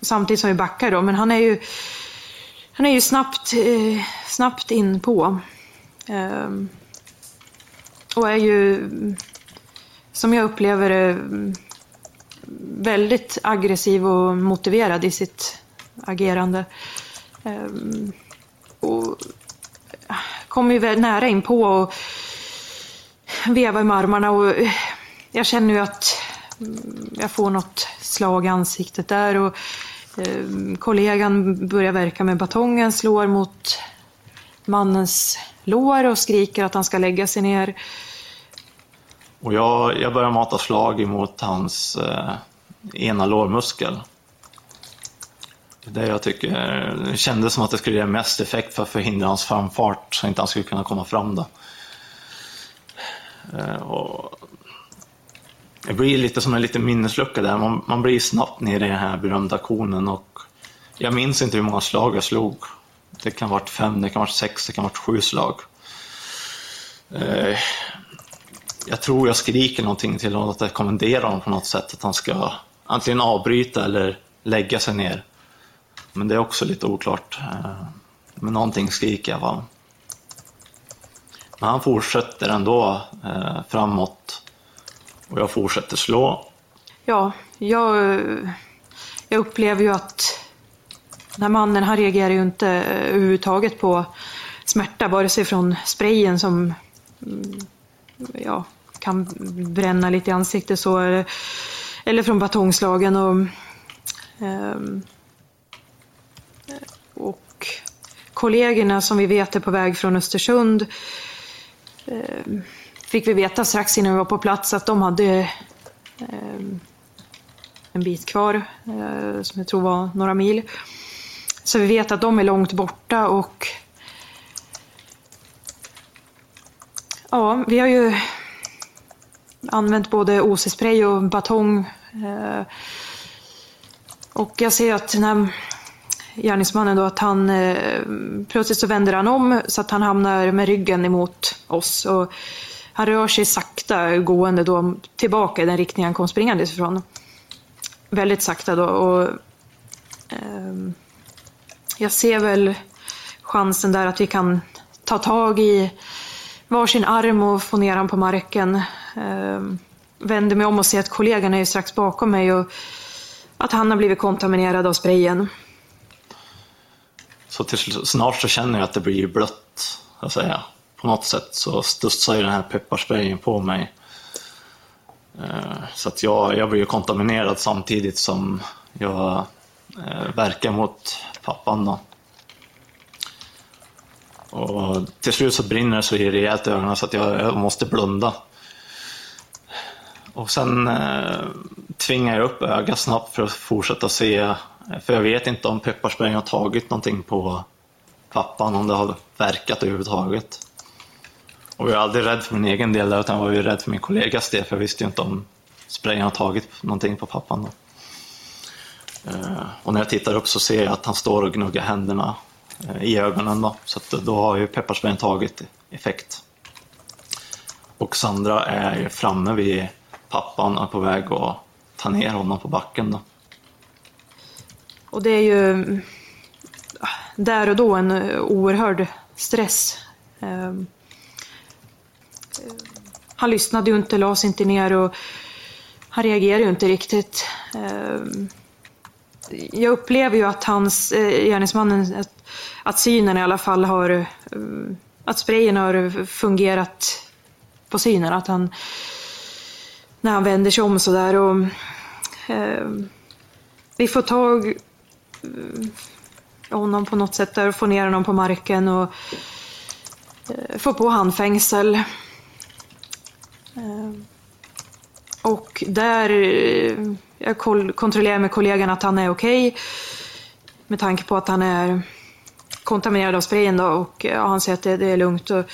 samtidigt som vi backar då, men han är ju, han är ju snabbt, eh, snabbt in på. Eh, och är ju som jag upplever det väldigt aggressiv och motiverad i sitt agerande. Ehm, och eh, kommer ju väldigt nära in på och vevar med armarna och eh, jag känner ju att mm, jag får något slag i ansiktet där och ehm, kollegan börjar verka med batongen, slår mot mannens lår och skriker att han ska lägga sig ner.
Och jag, jag börjar mata slag emot hans eh, ena lårmuskel. Det jag tycker det kändes som att det skulle ge mest effekt för att förhindra hans framfart så inte han skulle kunna komma fram då. Eh, Och det blir lite som en liten minneslucka där. Man, man blir snabbt nere i den här berömda konen och jag minns inte hur många slag jag slog. Det kan ha varit fem, det kan ha varit sex, det kan ha varit sju slag. Eh, jag tror jag skriker någonting till honom, att jag kommenderar honom på något sätt att han ska antingen avbryta eller lägga sig ner. Men det är också lite oklart. Eh, Men någonting skriker jag va. Men han fortsätter ändå eh, framåt och jag fortsätter slå.
Ja, jag, jag upplever ju att den här mannen han reagerar ju inte eh, överhuvudtaget på smärta, vare sig från sprayen som mm, ja, kan bränna lite i ansiktet så, eller, eller från batongslagen. Och, ehm, och kollegorna som vi vet är på väg från Östersund ehm, fick vi veta strax innan vi var på plats att de hade ehm, en bit kvar, eh, som jag tror var några mil. Så vi vet att de är långt borta och ja, vi har ju använt både OC-spray och batong. Eh, och jag ser att den här gärningsmannen då, att han eh, plötsligt så vänder han om så att han hamnar med ryggen emot oss. Och han rör sig sakta gående då tillbaka i den riktning han kom springande ifrån. Väldigt sakta då. Och, eh, jag ser väl chansen där att vi kan ta tag i varsin arm och få ner honom på marken. Ehm, vänder mig om och ser att kollegan är strax bakom mig och att han har blivit kontaminerad av sprayen.
Så till, slut- snart så känner jag att det blir blött, så att säga. På något sätt så studsar ju den här pepparsprayen på mig. Eh, så att jag, jag blir ju kontaminerad samtidigt som jag eh, verkar mot pappan då. Och till slut så brinner det så rejält i ögonen så att jag, jag måste blunda. Och sen eh, tvingar jag upp ögat snabbt för att fortsätta se. För jag vet inte om pepparsprayen har tagit någonting på pappan, om det har verkat överhuvudtaget. Och jag är aldrig rädd för min egen del där, utan jag var ju rädd för min kollegas del, för jag visste ju inte om sprayen har tagit någonting på pappan. Då. Eh, och när jag tittar upp så ser jag att han står och gnuggar händerna Eh, i ögonen. Då, så att då har ju pepparsprayen tagit effekt. Och Sandra är ju framme vid pappan och är på väg att ta ner honom på backen. Då.
Och det är ju ah, där och då en eh, oerhörd stress. Ehm, eh, han lyssnade ju inte, la sig inte ner och han reagerade ju inte riktigt. Ehm, jag upplever ju att hans, gärningsmannen, att, synen i alla fall har, eh, att sprayen har fungerat på synen. Att han, när han vänder sig om sådär och eh, vi får tag eh, honom på något sätt där och får ner honom på marken och eh, får på handfängsel. Eh, och där eh, jag koll- kontrollerar med kollegan att han är okej. med tanke på att han är kontaminerad av sprayen då och eh, ja, han säger att det, det är lugnt. Och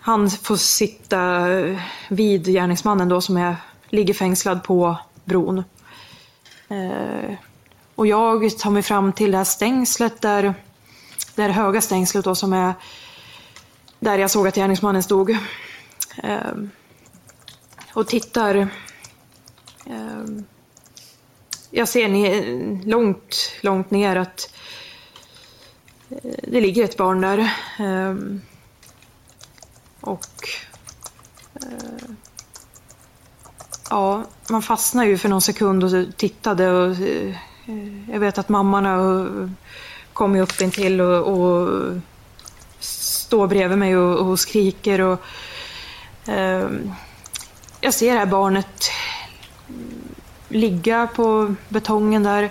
han får sitta eh, vid gärningsmannen då som är, ligger fängslad på bron. Eh, och jag tar mig fram till det här stängslet där, det här höga stängslet då som är där jag såg att gärningsmannen stod. Eh, och tittar. Eh, jag ser ni, långt, långt ner att eh, det ligger ett barn där. Ehm, och eh, ja, man fastnade ju för någon sekund och tittade och eh, jag vet att mamman har eh, kommit upp in till och, och står bredvid mig och, och skriker. Och, eh, jag ser det här barnet ligga på betongen där.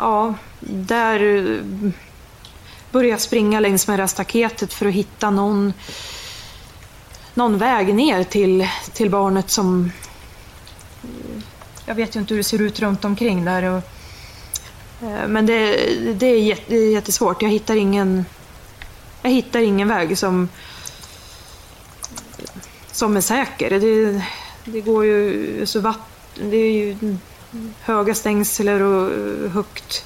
Ja, där eh, började jag springa längs med det här staketet för att hitta någon, någon väg ner till, till barnet som eh, jag vet ju inte hur det ser ut runt omkring där. Och, eh, men det, det, är jättesvårt. Jag hittar ingen, jag hittar ingen väg som, som är säker. Det, det går ju så vatt, det är ju höga stängsel och eh, högt.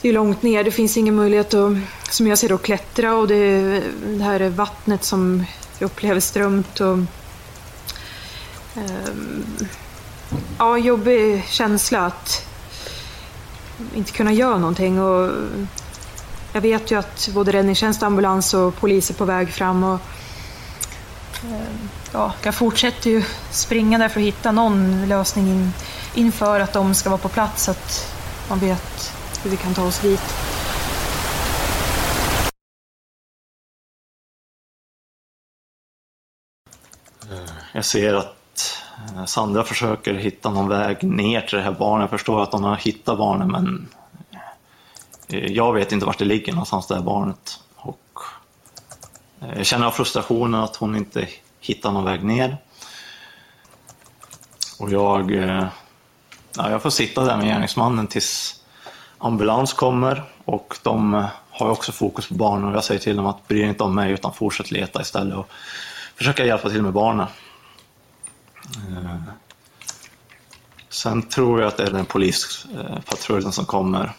Det är långt ner, det finns ingen möjlighet att, som jag ser det, att klättra och det, det här är vattnet som jag upplever strömt och um, ja, jobbig känsla att inte kunna göra någonting. Och jag vet ju att både räddningstjänst, ambulans och polis är på väg fram. Och, ehm, ja, jag fortsätter ju springa där för att hitta någon lösning in, inför att de ska vara på plats så att man vet hur vi kan ta oss dit.
Eh, jag ser att eh, Sandra försöker hitta någon väg ner till det här barnet. Jag förstår att hon har hittat barnet men eh, jag vet inte vart det ligger någonstans det här barnet. Och jag känner av frustrationen att hon inte hittar någon väg ner. Och jag, ja, jag får sitta där med gärningsmannen tills ambulans kommer och de eh, har också fokus på barnen och jag säger till dem att bry er inte om mig utan fortsätt leta istället och försöka hjälpa till med barnen. Eh, sen tror jag att det är den polispatrullen som kommer.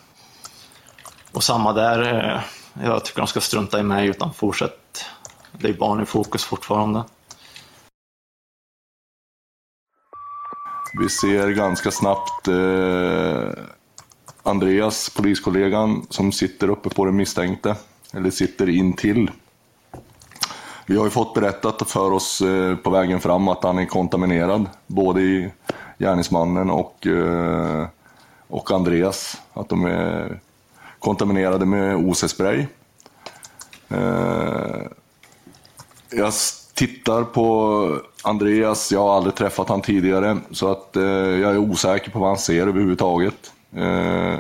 Och samma där, eh, jag tycker de ska strunta i mig utan fortsätt. Det är barn i fokus fortfarande.
Vi ser ganska snabbt eh, Andreas, poliskollegan, som sitter uppe på den misstänkte, eller sitter in till. Vi har ju fått berättat för oss eh, på vägen fram att han är kontaminerad, både i gärningsmannen och, eh, och Andreas. Att de är kontaminerade med OC-spray. Eh, jag tittar på Andreas, jag har aldrig träffat han tidigare, så att eh, jag är osäker på vad han ser överhuvudtaget. Eh,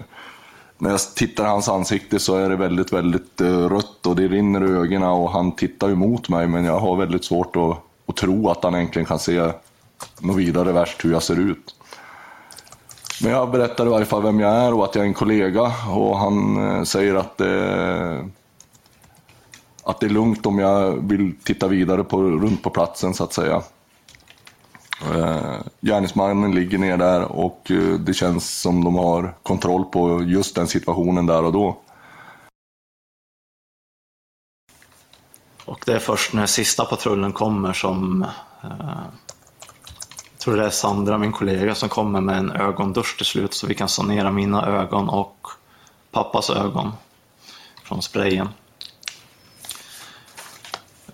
när jag tittar i hans ansikte så är det väldigt, väldigt eh, rött och det rinner i ögonen och han tittar emot mig men jag har väldigt svårt att, att tro att han egentligen kan se något vidare värst hur jag ser ut. Men jag berättar i varje fall vem jag är och att jag är en kollega och han eh, säger att eh, att det är lugnt om jag vill titta vidare på, runt på platsen så att säga. Eh, gärningsmannen ligger ner där och eh, det känns som de har kontroll på just den situationen där och då.
Och det är först när sista patrullen kommer som eh, jag tror det är Sandra, min kollega, som kommer med en ögondusch till slut så vi kan sanera mina ögon och pappas ögon från sprayen.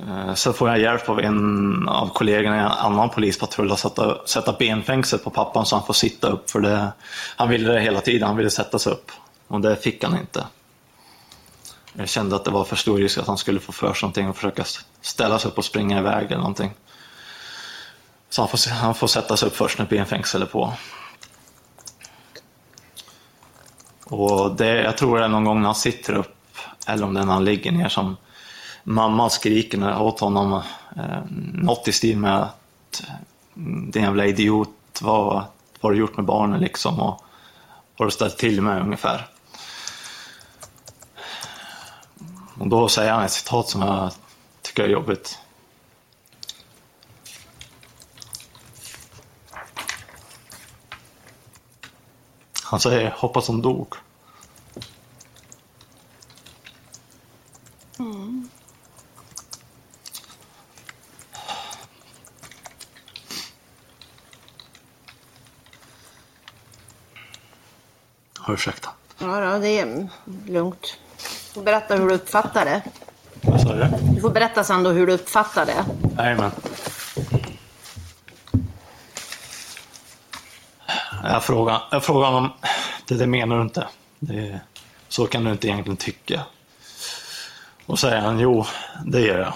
Eh, så får jag hjälp av en av kollegorna i en annan polispatrull att sätta, sätta benfängsel på pappan så han får sitta upp. För det, han ville det hela tiden, han ville sätta sig upp. Och det fick han inte. Jag kände att det var för stor risk att han skulle få för sig någonting och försöka ställa sig upp och springa iväg eller någonting. Så han får, han får sätta sig upp först när benfängsel är på. Och det, jag tror det är någon gång när han sitter upp, eller om det är när han ligger ner, som mamma skriker åt honom eh, något i stil med att mm, din jävla idiot, vad, vad har du gjort med barnen liksom och vad har du ställt till med ungefär. Och då säger han ett citat som jag tycker är jobbigt. Han säger hoppas hon dog. Ursäkta.
Ja, det är lugnt. Du får berätta hur du uppfattar det.
Vad sa du?
Du får berätta sen då hur du uppfattar det.
Jajamän. Jag frågar, jag frågar honom, det där menar du inte. Det, så kan du inte egentligen tycka. Och säger han, jo, det gör jag.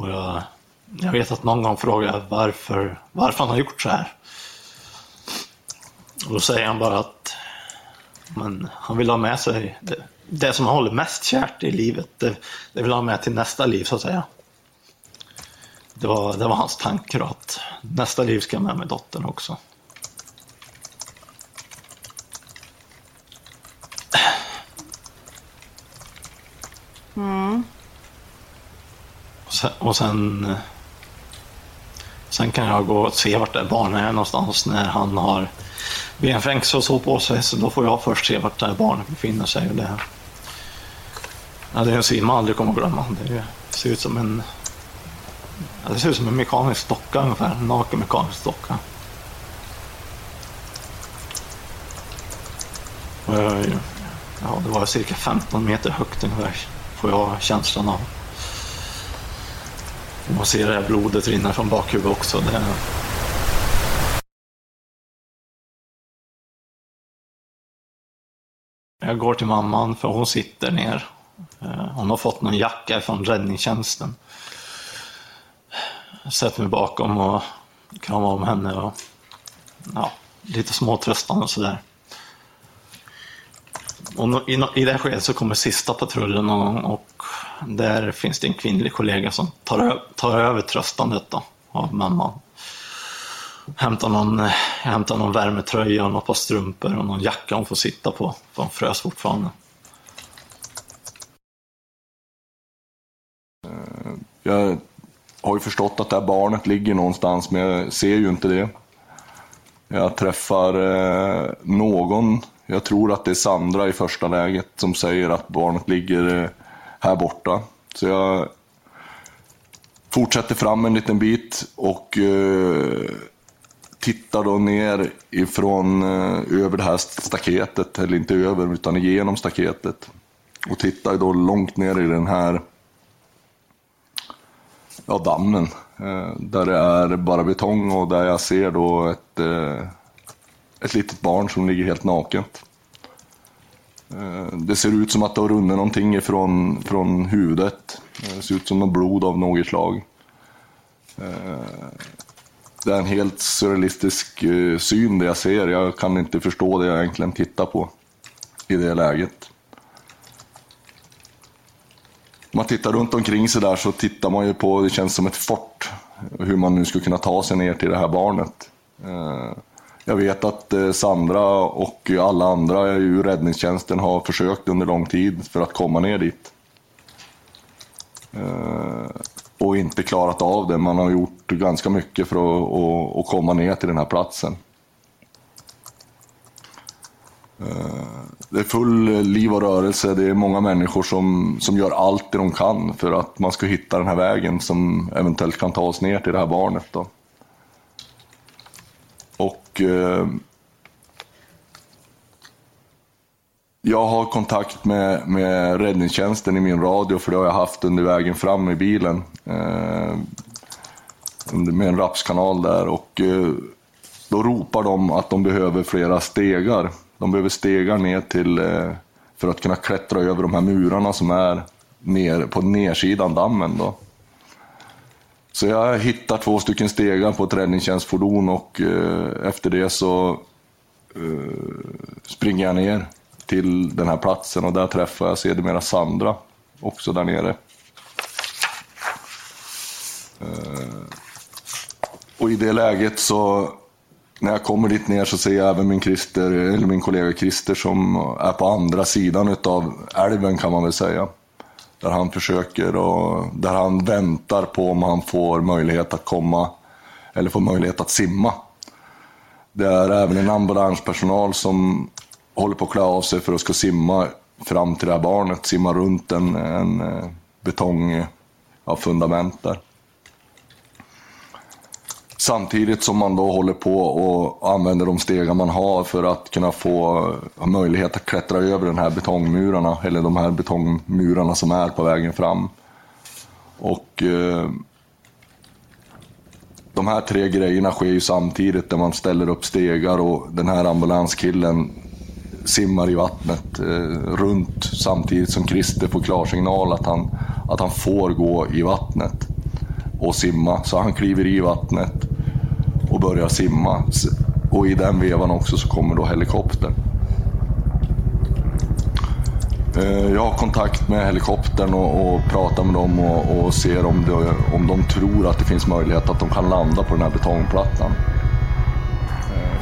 Och jag, jag vet att någon gång frågar jag varför, varför han har gjort så här. Och då säger han bara att men han vill ha med sig det, det som han håller mest kärt i livet. Det, det, vill han ha med till nästa liv så att säga. Det var, det var hans tanke då, att nästa liv ska jag med mig dottern också. Mm. Och sen, och sen, sen, kan jag gå och se vart det barnet är någonstans när han har benfängsel och så på sig. Så då får jag först se vart det här barnet befinner sig. Och det, ja, det är en syn man aldrig kommer att glömma. Det ser ut som en, ja, det ser ut som en mekanisk docka ungefär. En naken mekanisk docka. Ja, det var cirka 15 meter högt ungefär, får jag känslan av. Man ser det här blodet rinna från bakhuvudet också. Det, jag går till mamman för hon sitter ner. Eh, hon har fått någon jacka från räddningstjänsten. Jag sätter mig bakom och kramar om henne och ja, lite småtröstande och sådär. Och i, det här skedet så kommer sista patrullen någon gång och där finns det en kvinnlig kollega som tar, tar över tröstandet då, av mamman. Hämtar någon, eh, någon värmetröja och några par strumpor och någon jacka hon får sitta på, för hon frös fortfarande.
Eh, jag har ju förstått att det här barnet ligger någonstans, men jag ser ju inte det. Jag träffar eh, någon, jag tror att det är Sandra i första läget, som säger att barnet ligger eh, här borta. Så jag fortsätter fram en liten bit och tittar då ner ifrån eh, över det här staketet, eller inte över, utan igenom staketet. Och tittar då långt ner i den här ja, dammen. Eh, där det är bara betong och där jag ser då ett, eh, ett litet barn som ligger helt naket. Det ser ut som att det har runnit någonting ifrån, från huvudet. Det ser ut som något blod av något slag. Det är en helt surrealistisk eh, syn det jag ser. Jag kan inte förstå det jag egentligen tittar på i det läget. Om man tittar runt omkring sig där så tittar man ju på, det känns som ett fort, hur man nu ska kunna ta sig ner till det här barnet. Eh, jag vet att eh, Sandra och alla andra i räddningstjänsten har försökt under lång tid för att komma ner dit. Och inte klarat av det. Man har gjort ganska mycket för att, att, att komma ner till den här platsen. Eh, det är full liv och rörelse. Det är många människor som, som gör allt det de kan för att man ska hitta den här vägen som eventuellt kan ta oss ner till det här barnet. Då. Och eh, jag har kontakt med, med räddningstjänsten i min radio för det har jag haft under vägen fram i bilen. Eh, med en rapskanal där och eh, då ropar de att de behöver flera stegar. De behöver stegar ner till, eh, för att kunna klättra över de här murarna som är ner, på nersidan dammen. Då. Så jag hittar två stycken stegar på ett räddningstjänstfordon och eh, efter det så eh, springer jag ner till den här platsen och där träffade jag sedermera Sandra, också där nere. Eh, och i det läget så när jag kommer dit ner så ser jag även min, Christer, eller min kollega Christer som är på andra sidan utav älven kan man väl säga. Där han försöker och där han väntar på om han får möjlighet att komma eller får möjlighet att simma. Det är även en ambulanspersonal som håller på att klä av sig för att ska simma fram till det här barnet, simma runt en, en eh, betong av fundament där. Samtidigt som man då håller på och använder de stegar man har för att kunna få möjlighet att klättra över den här betongmurarna, eller de här betongmurarna som är på vägen fram. Och eh, de här tre grejerna sker ju samtidigt där man ställer upp stegar och den här ambulanskillen simmar i vattnet eh, runt samtidigt som Christer får klarsignal att han, att han får gå i vattnet och simma. Så han kliver i vattnet och börjar simma. Och i den vevan också så kommer då helikoptern. Eh, Jag har kontakt med helikoptern och, och pratar med dem och, och ser om, det, om de tror att det finns möjlighet att de kan landa på den här betongplattan.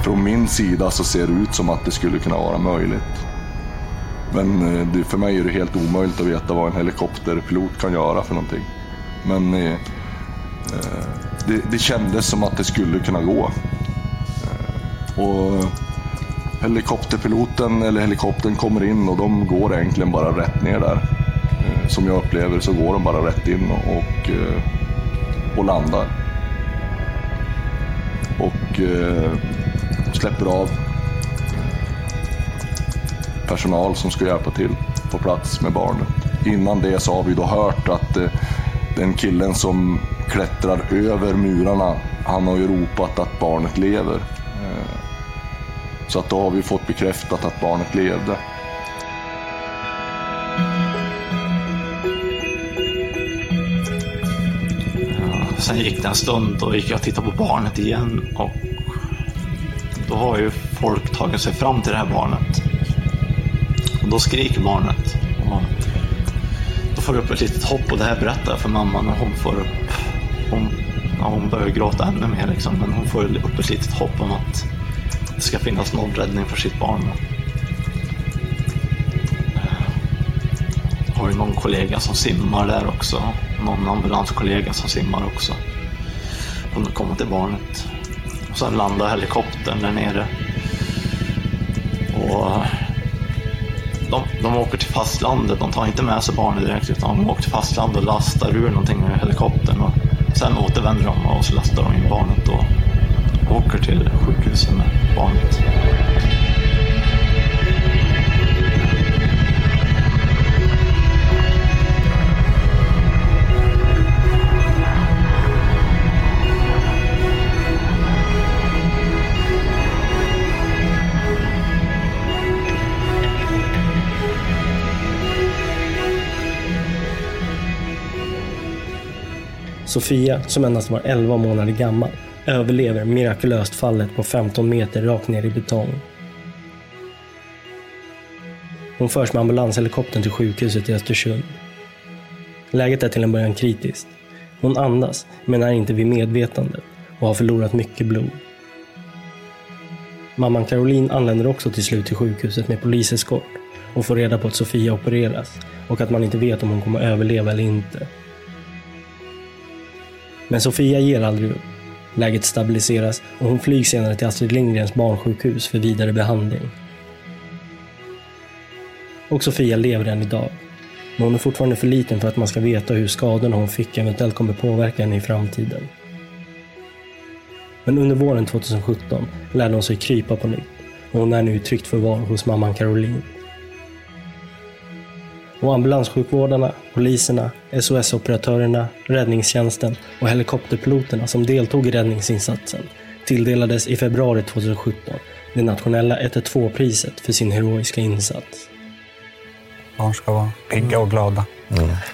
Från min sida så ser det ut som att det skulle kunna vara möjligt. Men eh, det, för mig är det helt omöjligt att veta vad en helikopterpilot kan göra för någonting. Men eh, eh det, det kändes som att det skulle kunna gå. Eh, och helikopterpiloten eller helikoptern kommer in och de går egentligen bara rätt ner där. Som jag upplever så går de bara rätt in och, och, landar. Och släpper av personal som ska hjälpa till på plats med barnet. Innan det så har vi då hört att eh, den killen som klättrar över murarna, han har ju ropat att barnet lever. Eh, Så att då har vi fått bekräftat att barnet levde.
Sen gick det en stund och gick jag och tittade på barnet igen och då har ju folk tagit sig fram till det här barnet. Och då skriker barnet. Och då får jag upp ett litet hopp och det här berättar jag för mamman och hon får upp, hon, ja, hon börjar gråta ännu mer liksom, men hon får upp ett litet hopp om att det ska finnas någon räddning för sitt barn. Jag har ju någon kollega som simmar där också. Någon ambulanskollega som simmar också. Hon kommer till barnet. Sen landar helikoptern där nere. Och de, de åker till fastlandet. De tar inte med sig barnet direkt utan de åker till fastlandet och lastar ur någonting med helikoptern. Och sen återvänder de och så lastar de in barnet och åker till sjukhuset med barnet.
Sofia, som endast var 11 månader gammal, överlever mirakulöst fallet på 15 meter rakt ner i betong. Hon förs med ambulanshelikoptern till sjukhuset i Östersund. Läget är till en början kritiskt. Hon andas, men är inte vid medvetande och har förlorat mycket blod. Mamman Caroline anländer också till slut till sjukhuset med poliseskort och får reda på att Sofia opereras och att man inte vet om hon kommer överleva eller inte. Men Sofia ger aldrig upp. Läget stabiliseras och hon flygs senare till Astrid Lindgrens barnsjukhus för vidare behandling. Och Sofia lever än idag. Men hon är fortfarande för liten för att man ska veta hur skadorna hon fick eventuellt kommer påverka henne i framtiden. Men under våren 2017 lärde hon sig krypa på nytt och hon är nu i tryggt förvar hos mamman Caroline. Och ambulanssjukvårdarna, poliserna, SOS-operatörerna, räddningstjänsten och helikopterpiloterna som deltog i räddningsinsatsen tilldelades i februari 2017 det nationella 112-priset för sin heroiska insats.
Barn ska vara pigga och glada.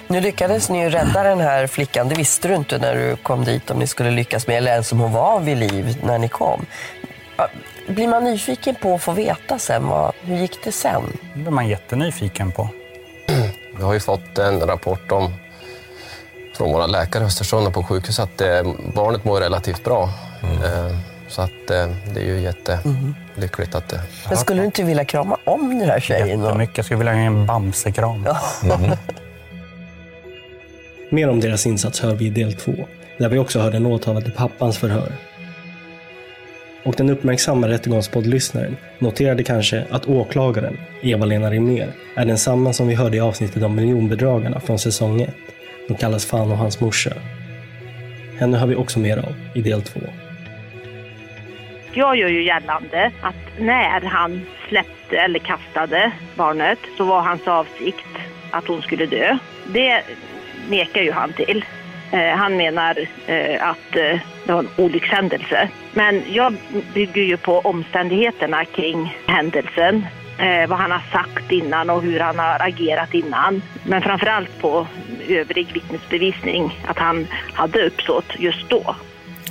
Nu lyckades ni ju rädda den här flickan. Det visste du inte när du kom dit om ni skulle lyckas med, eller ens om hon var vid liv när ni kom. Blir man nyfiken på att få veta sen, vad, hur gick det sen?
Det blir man jättenyfiken på.
Vi har ju fått en rapport om, från våra läkare i Östersund på sjukhus att eh, barnet mår relativt bra. Eh, så att eh, det är ju jättelyckligt att det...
Men skulle du inte vilja krama om den här tjejen?
Jättemycket. Jag skulle vilja ha en bamsekram.
Mer om deras insats hör vi i del två, där vi också hör den åtalade pappans förhör. Och den uppmärksamma rättegångspoddlyssnaren noterade kanske att åklagaren, Eva-Lena Rimér, är densamma som vi hörde i avsnittet om miljonbedragarna från säsong 1. De kallas Fan och hans morsa. Henne hör vi också mer av i del 2.
Jag gör ju gällande att när han släppte eller kastade barnet så var hans avsikt att hon skulle dö. Det nekar ju han till. Eh, han menar eh, att eh, det var en olyckshändelse. Men jag bygger ju på omständigheterna kring händelsen. Vad han har sagt innan och hur han har agerat innan. Men framförallt på övrig vittnesbevisning att han hade uppsåt just då.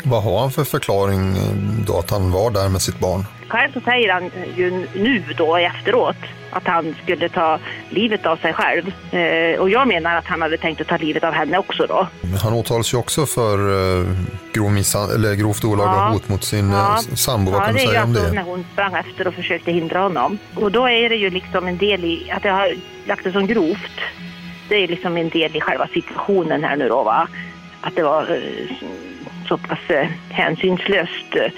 Vad har han för förklaring eh, då att han var där med sitt barn?
Själv så säger han ju nu då efteråt att han skulle ta livet av sig själv. Eh, och jag menar att han hade tänkt att ta livet av henne också då.
Han åtalas ju också för eh, grov eller grovt olaga
Ja.
hot mot sin
Ja.
eh, sambo. Vad
ja,
kan du
det är
säga
ju
om
alltså
det?
när hon sprang efter och försökte hindra honom. Och då är det ju liksom en del i att jag har lagt det som grovt. Det är liksom en del i själva situationen här nu då va. Att det var eh, så pass eh, hänsynslöst eh,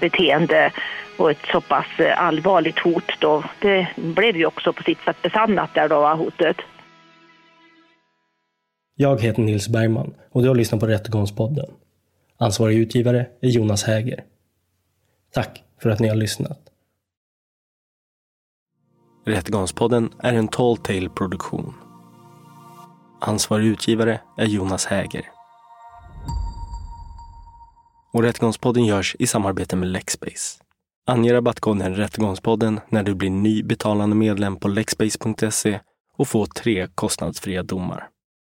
beteende och ett så pass eh, allvarligt hot då. Det blev ju också på sitt sätt besannat där då hotet.
Jag heter Nils Bergman och du har lyssnat på Rättegångspodden. Ansvarig utgivare är Jonas Häger. Tack för att ni har lyssnat. Rättegångspodden är en Tall Tale produktion. Ansvarig utgivare är Jonas Häger. Och Rättegångspodden görs i samarbete med Lexbase. Ange rabattkoden Rättegångspodden när du blir ny betalande medlem på lexbase.se och få tre kostnadsfria domar.